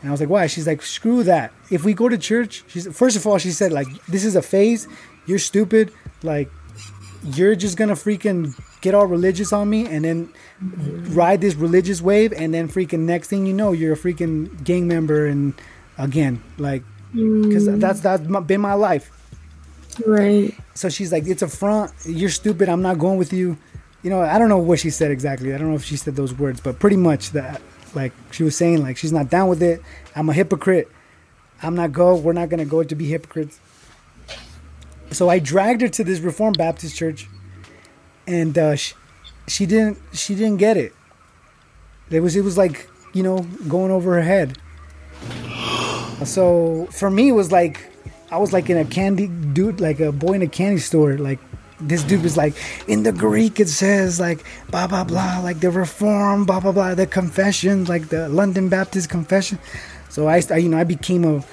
Speaker 8: And I was like, "Why?" She's like, "Screw that. If we go to church, she's first of all, she said like, this is a phase. You're stupid. Like, you're just gonna freaking get all religious on me, and then ride this religious wave, and then freaking next thing you know, you're a freaking gang member, and again, like, because
Speaker 10: Mm.
Speaker 8: that's that's my- been my life."
Speaker 10: Right.
Speaker 8: So she's like, "It's a front. You're stupid. I'm not going with you." You know, I don't know what she said exactly. I don't know if she said those words, but pretty much that, like, she was saying, like, she's not down with it. I'm a hypocrite. I'm not go. We're not gonna go to be hypocrites. So I dragged her to this Reformed Baptist church, and uh, she, she didn't. She didn't get it. It was. It was like you know going over her head. So for me, it was like I was like in a candy dude, like a boy in a candy store. Like this dude was like, in the Greek it says like blah blah blah, like the Reform, blah blah blah, the Confession, like the London Baptist Confession. So I, I you know, I became a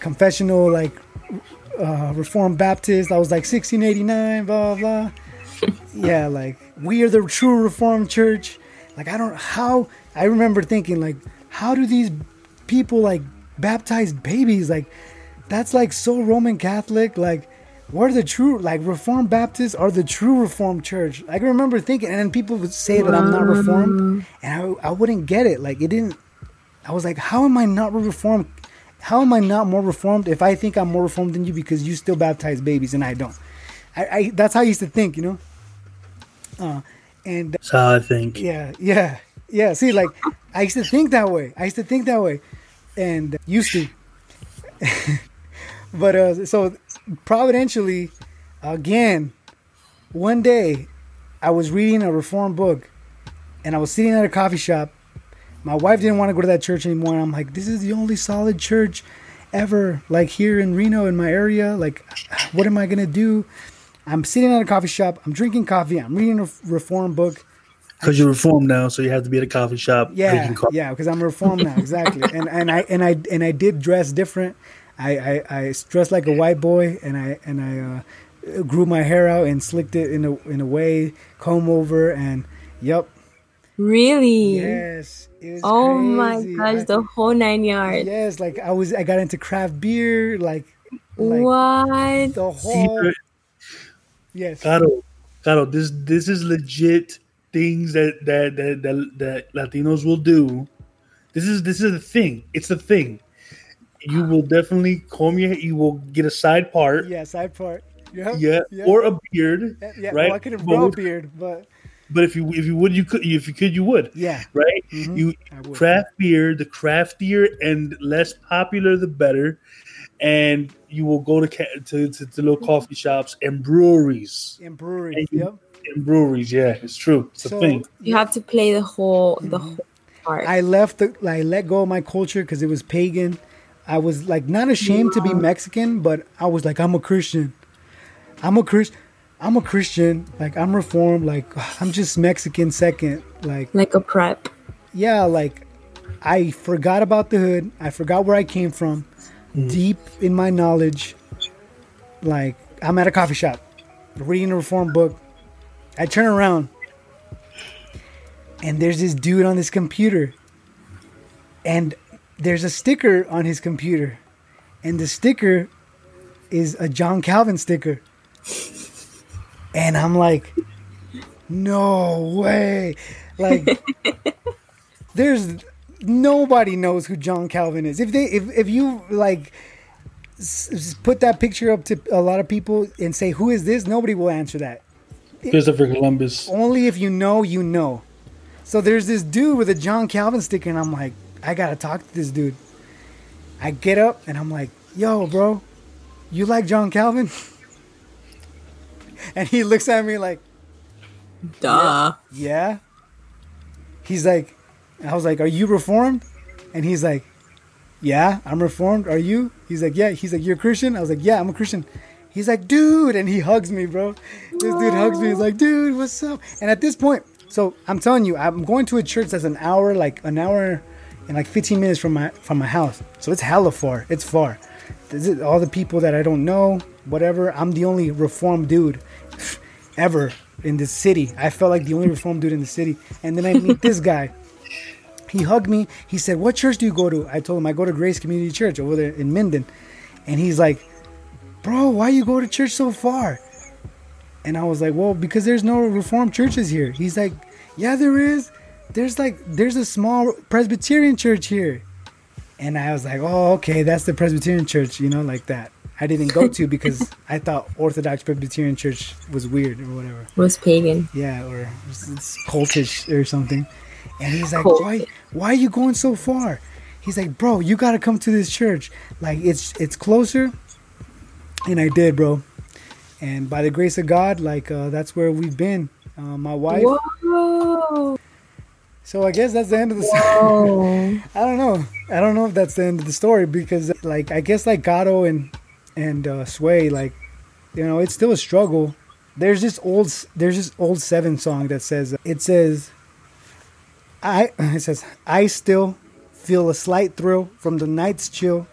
Speaker 8: confessional like uh, Reformed Baptist. I was like 1689, blah blah. yeah, like we are the true Reformed Church. Like I don't how I remember thinking like how do these people like baptize babies like that's like so Roman Catholic like we're the true like Reformed Baptists are the true Reformed Church. I can remember thinking, and then people would say that I'm not Reformed, and I, I wouldn't get it. Like it didn't. I was like, how am I not Reformed? How am I not more Reformed if I think I'm more Reformed than you because you still baptize babies and I don't? I, I that's how I used to think, you know. Uh, and
Speaker 9: That's how I think.
Speaker 8: yeah, yeah, yeah. See, like I used to think that way. I used to think that way, and used to. but uh, so providentially, again, one day, I was reading a reform book, and I was sitting at a coffee shop. My wife didn't want to go to that church anymore, and I'm like, "This is the only solid church ever, like here in Reno, in my area. Like, what am I gonna do?" I'm sitting at a coffee shop. I'm drinking coffee. I'm reading a reform book.
Speaker 9: Because you're reformed now, so you have to be at a coffee shop
Speaker 8: Yeah,
Speaker 9: coffee.
Speaker 8: yeah, because I'm reformed now, exactly. and and I and I and I did dress different. I I, I dressed like a white boy, and I and I uh, grew my hair out and slicked it in a in a way, comb over, and yep.
Speaker 10: Really?
Speaker 8: Yes. It was
Speaker 10: oh
Speaker 8: crazy.
Speaker 10: my gosh,
Speaker 8: I-
Speaker 10: the whole nine yards.
Speaker 8: Yes, like I was, I got into craft beer. Like Like,
Speaker 10: what?
Speaker 8: The whole.
Speaker 9: Secret.
Speaker 8: Yes.
Speaker 9: Caro, Caro, this this is legit things that that that that, that Latinos will do. This is this is a thing. It's a thing. You will definitely comb your. You will get a side part.
Speaker 8: Yeah, side part. Yep,
Speaker 9: Yeah,
Speaker 8: yep.
Speaker 9: or a beard.
Speaker 8: Yeah, yeah,
Speaker 9: right.
Speaker 8: Well, I couldn't
Speaker 9: But
Speaker 8: grow a beard, but
Speaker 9: But if you if you would you could if you could you would
Speaker 8: yeah.
Speaker 9: right
Speaker 8: Mhm,
Speaker 9: you
Speaker 8: I
Speaker 9: craft beer the craftier and less popular the better and you will go to ca- to, to, to little coffee shops and breweries
Speaker 8: In brewery.
Speaker 9: And you-
Speaker 8: Yep.
Speaker 9: and breweries yeah it's true it's
Speaker 8: So-
Speaker 9: a thing
Speaker 10: You have to play the whole the whole part.
Speaker 8: I left the I let go of my culture because it was pagan. I was like not ashamed to be Mexican, but I was like I'm a Christian. I'm a Chris. I'm a Christian. Like I'm reformed. Like I'm just Mexican second. Like
Speaker 10: like a prep.
Speaker 8: yeah. Like I forgot about the hood. I forgot where I came from. Mm. Deep in my knowledge, like I'm at a coffee shop, reading a reform book. I turn around, and there's this dude on this computer, and there's a sticker on his computer, and the sticker is a John Calvin sticker. And I'm like, no way. Like, there's nobody knows who John Calvin is. If they, if, if you like s- put that picture up to a lot of people and say, who is this? Nobody will answer that.
Speaker 9: Christopher Columbus
Speaker 8: Only if you know, you know. So there's this dude with a John Calvin sticker, and I'm like, I gotta talk to this dude. I get up and I'm like, yo, bro, you like John Calvin? And he looks at me like,
Speaker 10: Duh.
Speaker 8: yeah. He's like, I was like, are you reformed? And he's like, yeah, I'm reformed. Are you? He's like, yeah. He's like, you're a Christian? I was like, yeah, I'm a Christian. He's like, dude. And he hugs me, bro. This dude hugs me. He's like, dude, what's up? And at this point, so I'm telling you, I'm going to a church that's an hour, like an hour and like 15 minutes from my from my house. So it's hella far. It's far. This is all the people that I don't know, whatever. I'm the only reformed dude ever in this city. I felt like the only reformed dude in the city. And then I meet this guy. He hugged me. He said, What church do you go to? I told him, I go to Grace Community Church over there in Minden. And he's like, Bro, why you go to church so far? And I was like, Well, because there's no reformed churches here. He's like, Yeah, there is. There's like, there's a small Presbyterian church here. And I was like, Oh, okay, that's the Presbyterian church, you know, like that. I didn't go to because I thought Orthodox Presbyterian Church was weird or whatever.
Speaker 10: Was pagan.
Speaker 8: Yeah, or it's, cultish or something. And he's like,
Speaker 10: Cult.
Speaker 8: "Why? Why are you going so far?" He's like, "Bro, you gotta come to this church. Like, it's it's closer." And I did, bro. And by the grace of God, like uh, that's where we've been. Uh, my wife.
Speaker 10: Whoa.
Speaker 8: So I guess that's the end of the story. I don't know. I don't know if that's the end of the story because, like, I guess like Gato and and uh, Sway, like, you know, it's still a struggle. There's this old there's this old Sevin song that says it says, I it says I still feel a slight thrill from the night's chill.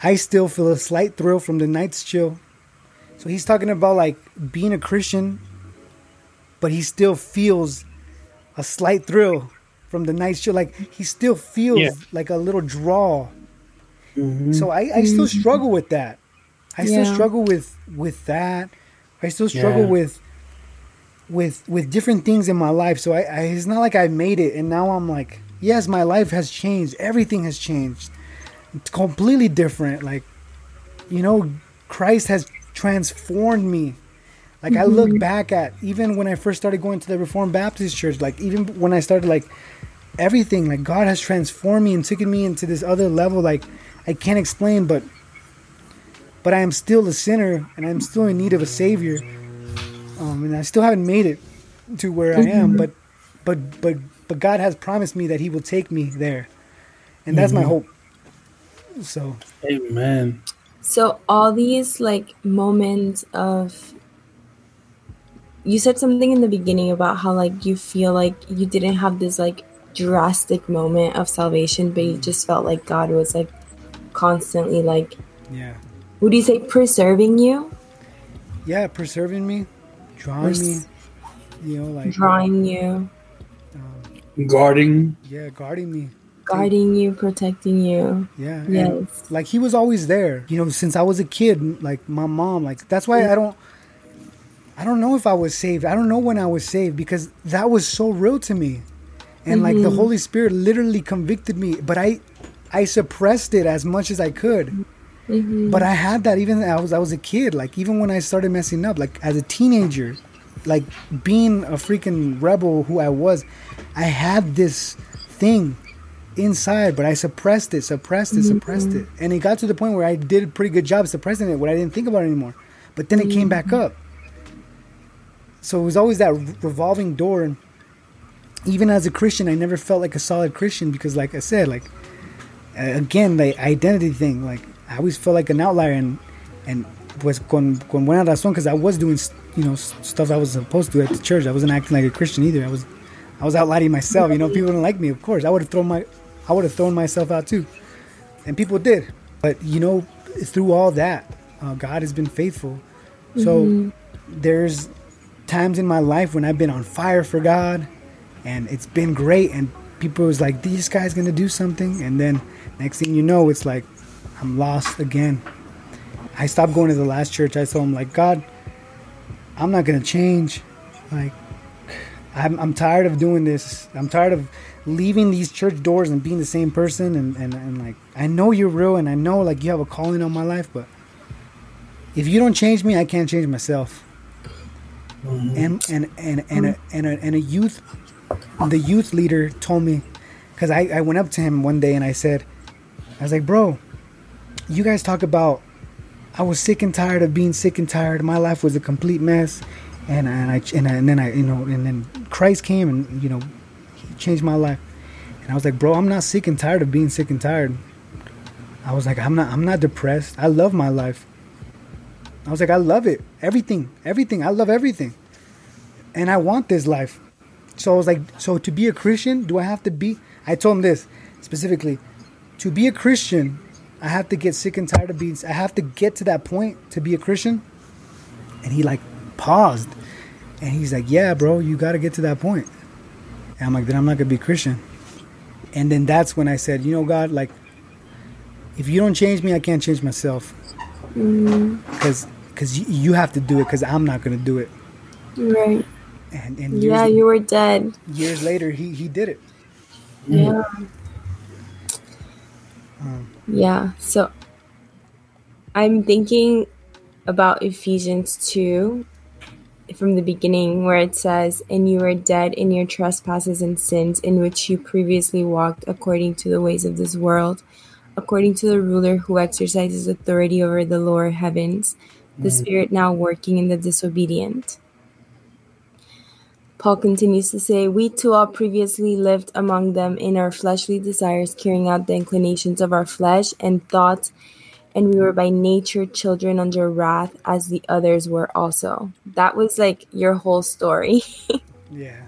Speaker 8: I still feel a slight thrill from the night's chill. So he's talking about like being a Christian, but he still feels a slight thrill from the night's chill. Like he still feels
Speaker 9: Yeah.
Speaker 8: like a little draw. So I, I still mm-hmm. struggle with that. I still struggle with with that. I still struggle
Speaker 9: Yeah.
Speaker 8: with with with different things in my life. So I, I it's not like I made it and now I'm like, yes, my life has changed. Everything has changed. It's completely different. Like, you know, Christ has transformed me. Like I look mm-hmm. back at even when I first started going to the Reformed Baptist Church, like even when I started like everything, like God has transformed me and taken me into this other level. Like I can't explain, but but I am still a sinner and I'm still in need of a savior. Um, and I still haven't made it to where I am, but but but but God has promised me that He will take me there, and that's my hope. So
Speaker 9: amen
Speaker 10: So all these like moments of you said something in the beginning about how like you feel like you didn't have this like drastic moment of salvation, but you just felt like God was like constantly like
Speaker 8: yeah,
Speaker 10: would you say preserving you?
Speaker 8: yeah, preserving me, drawing me, you know, like
Speaker 10: Drawing you.
Speaker 9: guarding
Speaker 8: yeah, guarding me.
Speaker 10: guarding you, protecting you.
Speaker 8: Yeah. and,
Speaker 10: Yes.
Speaker 8: like he was always there. You know, since I was a kid, like my mom, like that's why I don't I don't know if I was saved. I don't know when I was saved because that was so real to me. And like the
Speaker 10: Mhm.
Speaker 8: Holy Spirit literally convicted me, but I I suppressed it as much as I could.
Speaker 10: Mhm.
Speaker 8: But I had that even I was I was a kid, like even when I started messing up, like as a teenager, like being a freaking rebel who I was, I had this thing inside, but I suppressed it, suppressed it, suppressed it. And it got to the point where I did a pretty good job suppressing it, where I didn't think about it anymore. But then it came back up. So it was always that revolving door. And even as a Christian, I never felt like a solid Christian because, like I said, like again, the identity thing. Like I always felt like an outlier, and and pues con con buena razón because I was doing you know stuff I was supposed to at the church. I wasn't acting like a Christian either. I was I was outlining myself. You know, people didn't like me. Of course, I would have thrown my I would have thrown myself out too, and people did. But you know, through all that, uh, God has been faithful. So
Speaker 10: Mhm.
Speaker 8: there's times in my life when I've been on fire for God, and it's been great. And people was like, "This guy's gonna do something," and then next thing you know, it's like I'm lost again. I stopped going to the last church. I told him like, God, I'm not gonna change. Like, I'm I'm tired of doing this. I'm tired of leaving these church doors and being the same person. And and, and like, I know you're real, and I know like you have a calling on my life, but if you don't change me, I can't change myself. Mm-hmm. And and and and a, mm. and a, and a youth, the youth leader told me, because I, I went up to him one day and I said, I was like, bro, you guys talk about I was sick and tired of being sick and tired. My life was a complete mess, and and I and, I, and then I you know and then Christ came and you know he changed my life. And I was like, bro, I'm not sick and tired of being sick and tired. I was like, I'm not I'm not depressed. I love my life. I was like, I love it. Everything, everything. I love everything, and I want this life. So I was like, so to be a Christian, do I have to be? I told him this specifically. To be a Christian, I have to get sick and tired of being. I have to get to that point to be a Christian. And he like paused, and he's like, "Yeah, bro, you got to get to that point." And I'm like, "Then I'm not gonna be a Christian." And then that's when I said, "You know, God, like, if you don't change me, I can't change myself,
Speaker 10: mm-hmm.
Speaker 8: because because you, you have to do it, because I'm not gonna do it."
Speaker 10: Right.
Speaker 8: And and
Speaker 10: Yeah, you were dead.
Speaker 8: years later, he he did it.
Speaker 10: Yeah.
Speaker 8: Um,
Speaker 10: Yeah. So I'm thinking about Ephesians 2 from the beginning where it says, And you were dead in your trespasses and sins in which you previously walked according to the ways of this world, according to the ruler who exercises authority over the lower heavens, the
Speaker 14: Mhm.
Speaker 10: spirit now working in the disobedient. Paul continues to say, We too all previously lived among them in our fleshly desires, carrying out the inclinations of our flesh and thoughts, and we were by nature children under wrath, as the others were also. That was like your whole story.
Speaker 8: Yeah.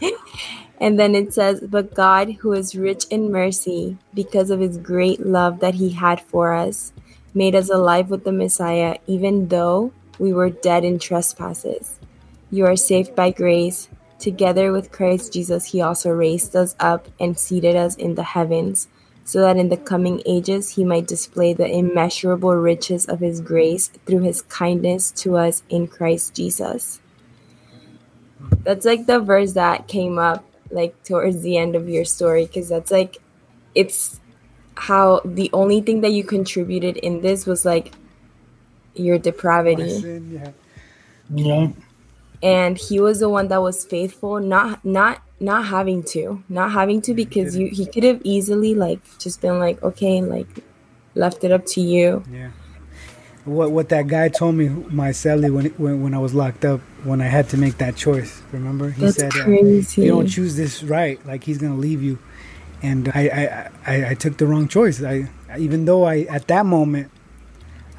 Speaker 10: And then it says, But God, who is rich in mercy, because of his great love that he had for us, made us alive with the Messiah, even though we were dead in trespasses. You are saved by grace. Together with Christ Jesus, he also raised us up and seated us in the heavens, so that in the coming ages he might display the immeasurable riches of his grace through his kindness to us in Christ Jesus. That's like the verse that came up like towards the end of your story because that's like it's how the only thing that you contributed in this was like your depravity
Speaker 8: sin, yeah.
Speaker 9: Yeah.
Speaker 10: And he was the one that was faithful not not not having to not having to because you he could have easily like just been like okay like left it up to you
Speaker 8: Yeah. What what that guy told me, my celly, when, when when I was locked up, when I had to make that choice. Remember, he
Speaker 10: That's
Speaker 8: said, uh. "You don't choose this right, like he's gonna leave you." And I I, I, I took the wrong choice. I even though I at that moment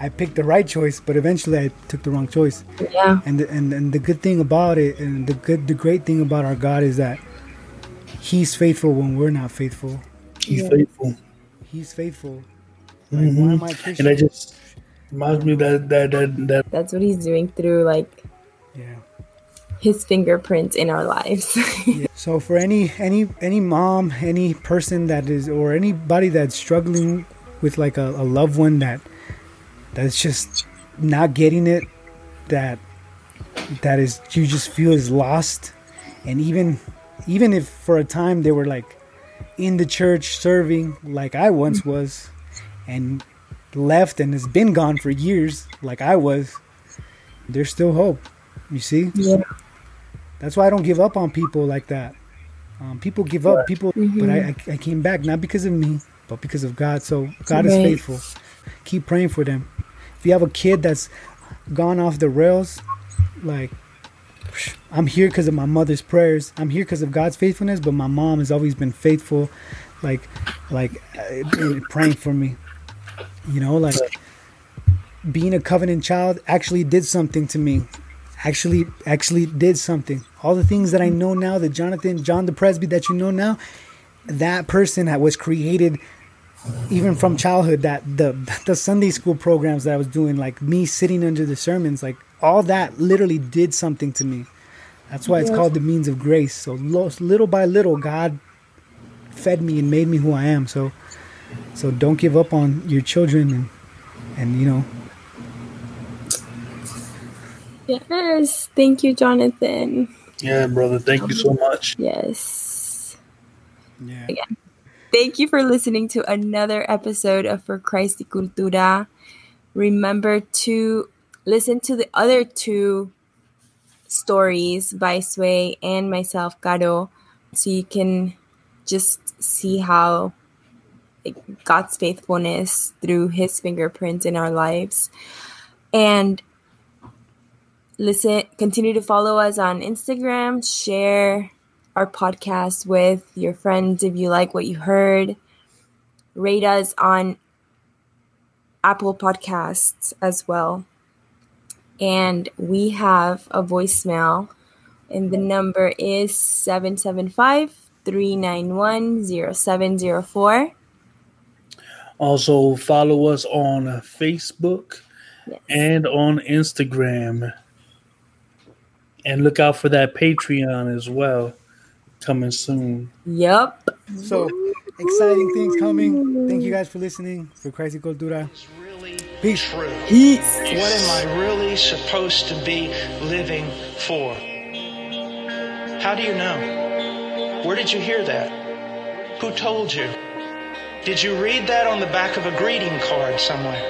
Speaker 8: I picked the right choice, but eventually I took the wrong choice.
Speaker 10: Yeah.
Speaker 8: And the, and and the good thing about it, and the good the great thing about our God is that He's faithful when we're not faithful.
Speaker 9: He's faithful.
Speaker 8: He's faithful. Like, why
Speaker 9: mm-hmm.
Speaker 8: am I Christian?
Speaker 9: And I just reminds me that that that that
Speaker 10: that's what he's doing through like
Speaker 8: yeah
Speaker 10: his fingerprints in our lives yeah.
Speaker 8: So for any any any mom, any person that is or anybody that's struggling with like a, a loved one that that's just not getting it, that that is you just feel is lost, and even even if for a time they were like in the church serving like I once was, and left and has been gone for years like I was, there's still hope. You see?
Speaker 10: Yeah.
Speaker 8: That's why I don't give up on people like that. Um, people give up, people,
Speaker 10: Mhm.
Speaker 8: but I, I, I came back not because of me, but because of God. So God is faithful. Keep praying for them. If you have a kid that's gone off the rails, like I'm here because of my mother's prayers. I'm here because of God's faithfulness, but my mom has always been faithful, like, like uh, praying for me. You know, like being a covenant child actually did something to me. Actually, actually did something. All the things that I know now, that Jonathan, John the Presby that you know now, that person that was created even from childhood that the the Sunday school programs that I was doing, like me sitting under the sermons, like all that literally did something to me. That's why it's
Speaker 10: Yeah.
Speaker 8: called the means of grace. So little by little, God fed me and made me who I am. So so don't give up on your children and and you know
Speaker 10: Yes. Thank you, Jonathan.
Speaker 9: Yeah, brother. Thank you so much.
Speaker 10: Yes.
Speaker 8: Yeah.
Speaker 10: Again. Thank you for listening to another episode of For Christ y Cultura. Remember to listen to the other two stories by Sway and myself, Caro, so you can just see how like, God's faithfulness through His fingerprints in our lives. And listen, continue to follow us on Instagram, share our podcast with your friends if you like what you heard. Rate us on Apple Podcasts as well. And we have a voicemail, and the number is 775 391 0704.
Speaker 9: Also, follow us on Facebook and on Instagram. And look out for that Patreon as well coming soon.
Speaker 10: Yep.
Speaker 8: So exciting things coming. Thank you guys for listening. For Christ y Cultura. Peace.
Speaker 1: Peace. What am I really supposed to be living for? How do you know? Where did you hear that? Who told you? Did you read that on the back of a greeting card somewhere?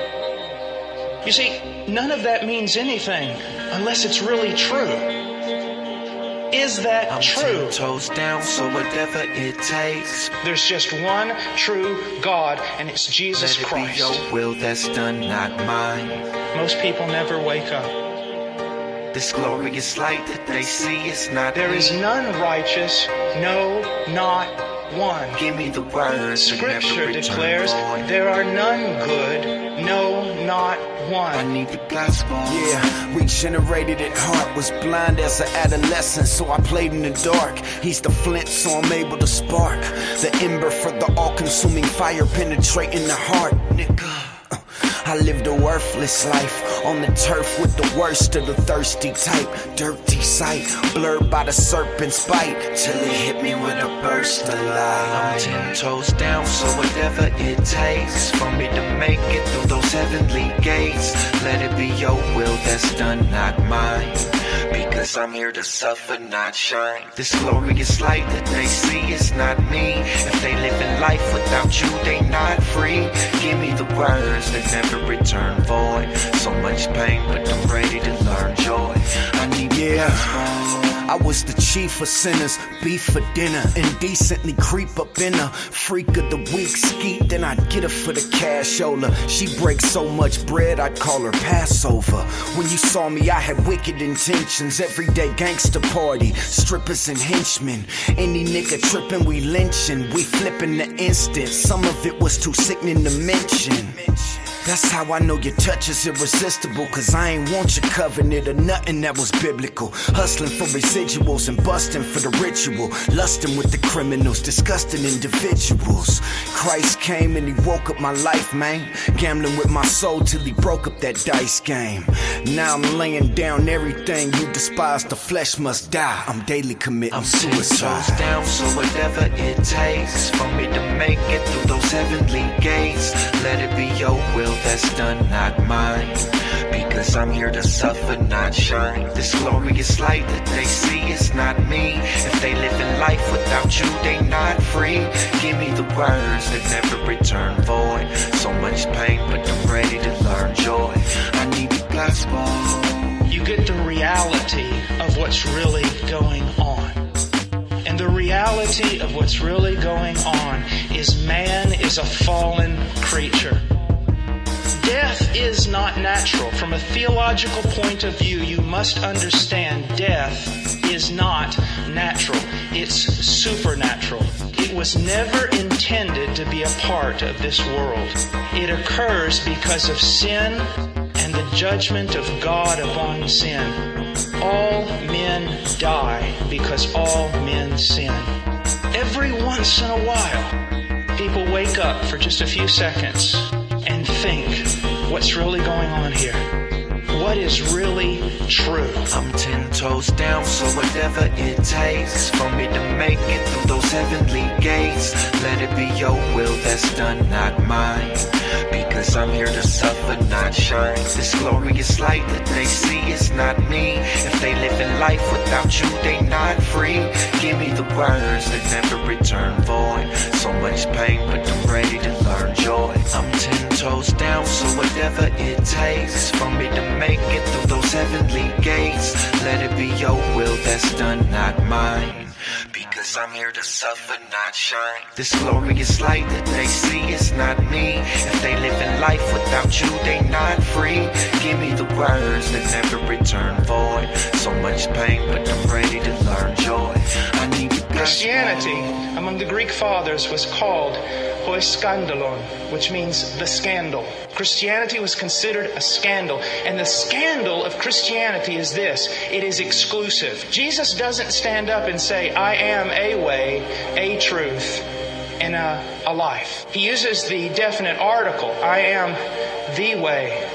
Speaker 1: You see, none of that means anything unless it's really true. Is that
Speaker 11: I'm
Speaker 1: true?
Speaker 11: ten toes down, so whatever it takes.
Speaker 1: There's just one true God, and it's Jesus
Speaker 11: Let it
Speaker 1: Christ.
Speaker 11: be your will that's done, not mine.
Speaker 1: Most people never wake up.
Speaker 11: This glorious light that they see is not
Speaker 1: There
Speaker 11: me.
Speaker 1: is none righteous, no, not one.
Speaker 11: Give me the words
Speaker 1: Scripture declares there are none good, no, not one.
Speaker 11: I need the gospel. Yeah, regenerated at heart. Was blind as an adolescent, so I played in the dark. He's the flint, so I'm able to spark. The ember for the all consuming fire penetrating the heart. Nigga. I lived a worthless life on the turf with the worst of the thirsty type. Dirty sight, blurred by the serpent's bite, till it hit me with a burst of light. I'm ten toes down, so whatever it takes for me to make it through those heavenly gates. Let it be your will that's done, not mine. Because I'm here to suffer, not shine. This glorious light that they see is not me. If they live in life without you, they not free. Give me the words that never return void. So much pain, but I'm ready to learn joy. I need yeah. I was the chief of sinners, beef for dinner, indecently creep up in her. Freak of the week, skeet, then I'd get her for the cashola. She breaks so much bread, I'd call her Passover. When you saw me, I had wicked intentions. Everyday gangster party, strippers and henchmen. Any nigga tripping, we lynching. We flipping the instant. Some of it was too sickening to mention. That's how I know your touch is irresistible. Cause I ain't want your covenant or nothing that was biblical. Hustling for residuals and busting for the ritual. Lusting with the criminals, disgusting individuals. Christ came and he woke up my life, man. Gambling with my soul till he broke up that dice game. Now I'm laying down everything you despise. The flesh must die. I'm daily committing
Speaker 14: I'm
Speaker 11: suicide.
Speaker 14: toes down, so whatever it takes for me to make it through those heavenly gates. Let it be your will that's done, not mine. Because I'm here to suffer, not shine. This glorious light that they see is not me. If they live in life without you, they not free. Give me the words that never return void. So much pain, but I'm ready to learn joy. I need the gospel.
Speaker 1: You get the reality of what's really going on. And the reality of what's really going on is man is a fallen creature. Death is not natural. From a theological point of view, you must understand death is not natural. It's supernatural. It was never intended to be a part of this world. It occurs because of sin and the judgment of God upon sin. All men die because all men sin. Every once in a while, people wake up for just a few seconds and think, what's really going on here? What is really true?
Speaker 14: I'm ten toes down, so whatever it takes for me to make it through those heavenly gates. Let it be your will that's done, not mine. Because I'm here to suffer, not shine. This glorious light that they see is not me. If they live in life without you, they not free. Give me the words that never return void. So much pain, but I'm ready to learn joy. I'm ten toes down, so whatever it takes for me to make it through those heavenly gates. Let it be your will that's done, not mine. Because I'm here to suffer, not shine. This glorious light that they see is not me. If they live in life without you, they not free. Give me the words that never return void. So much pain, but I'm ready to learn joy. I need
Speaker 1: Christianity among the Greek fathers was called hoiskandalon, which means the scandal. Christianity was considered a scandal. And the scandal of Christianity is this it is exclusive. Jesus doesn't stand up and say, I am a way, a truth, and a, a life. He uses the definite article, I am the way,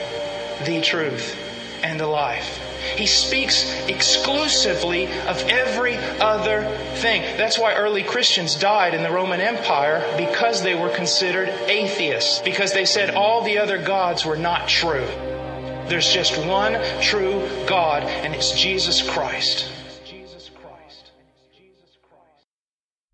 Speaker 1: the truth, and the life. He speaks exclusively of every other thing. That's why early Christians died in the Roman Empire because they were considered atheists, because they said all the other gods were not true. There's just one true God, and it's Jesus Christ.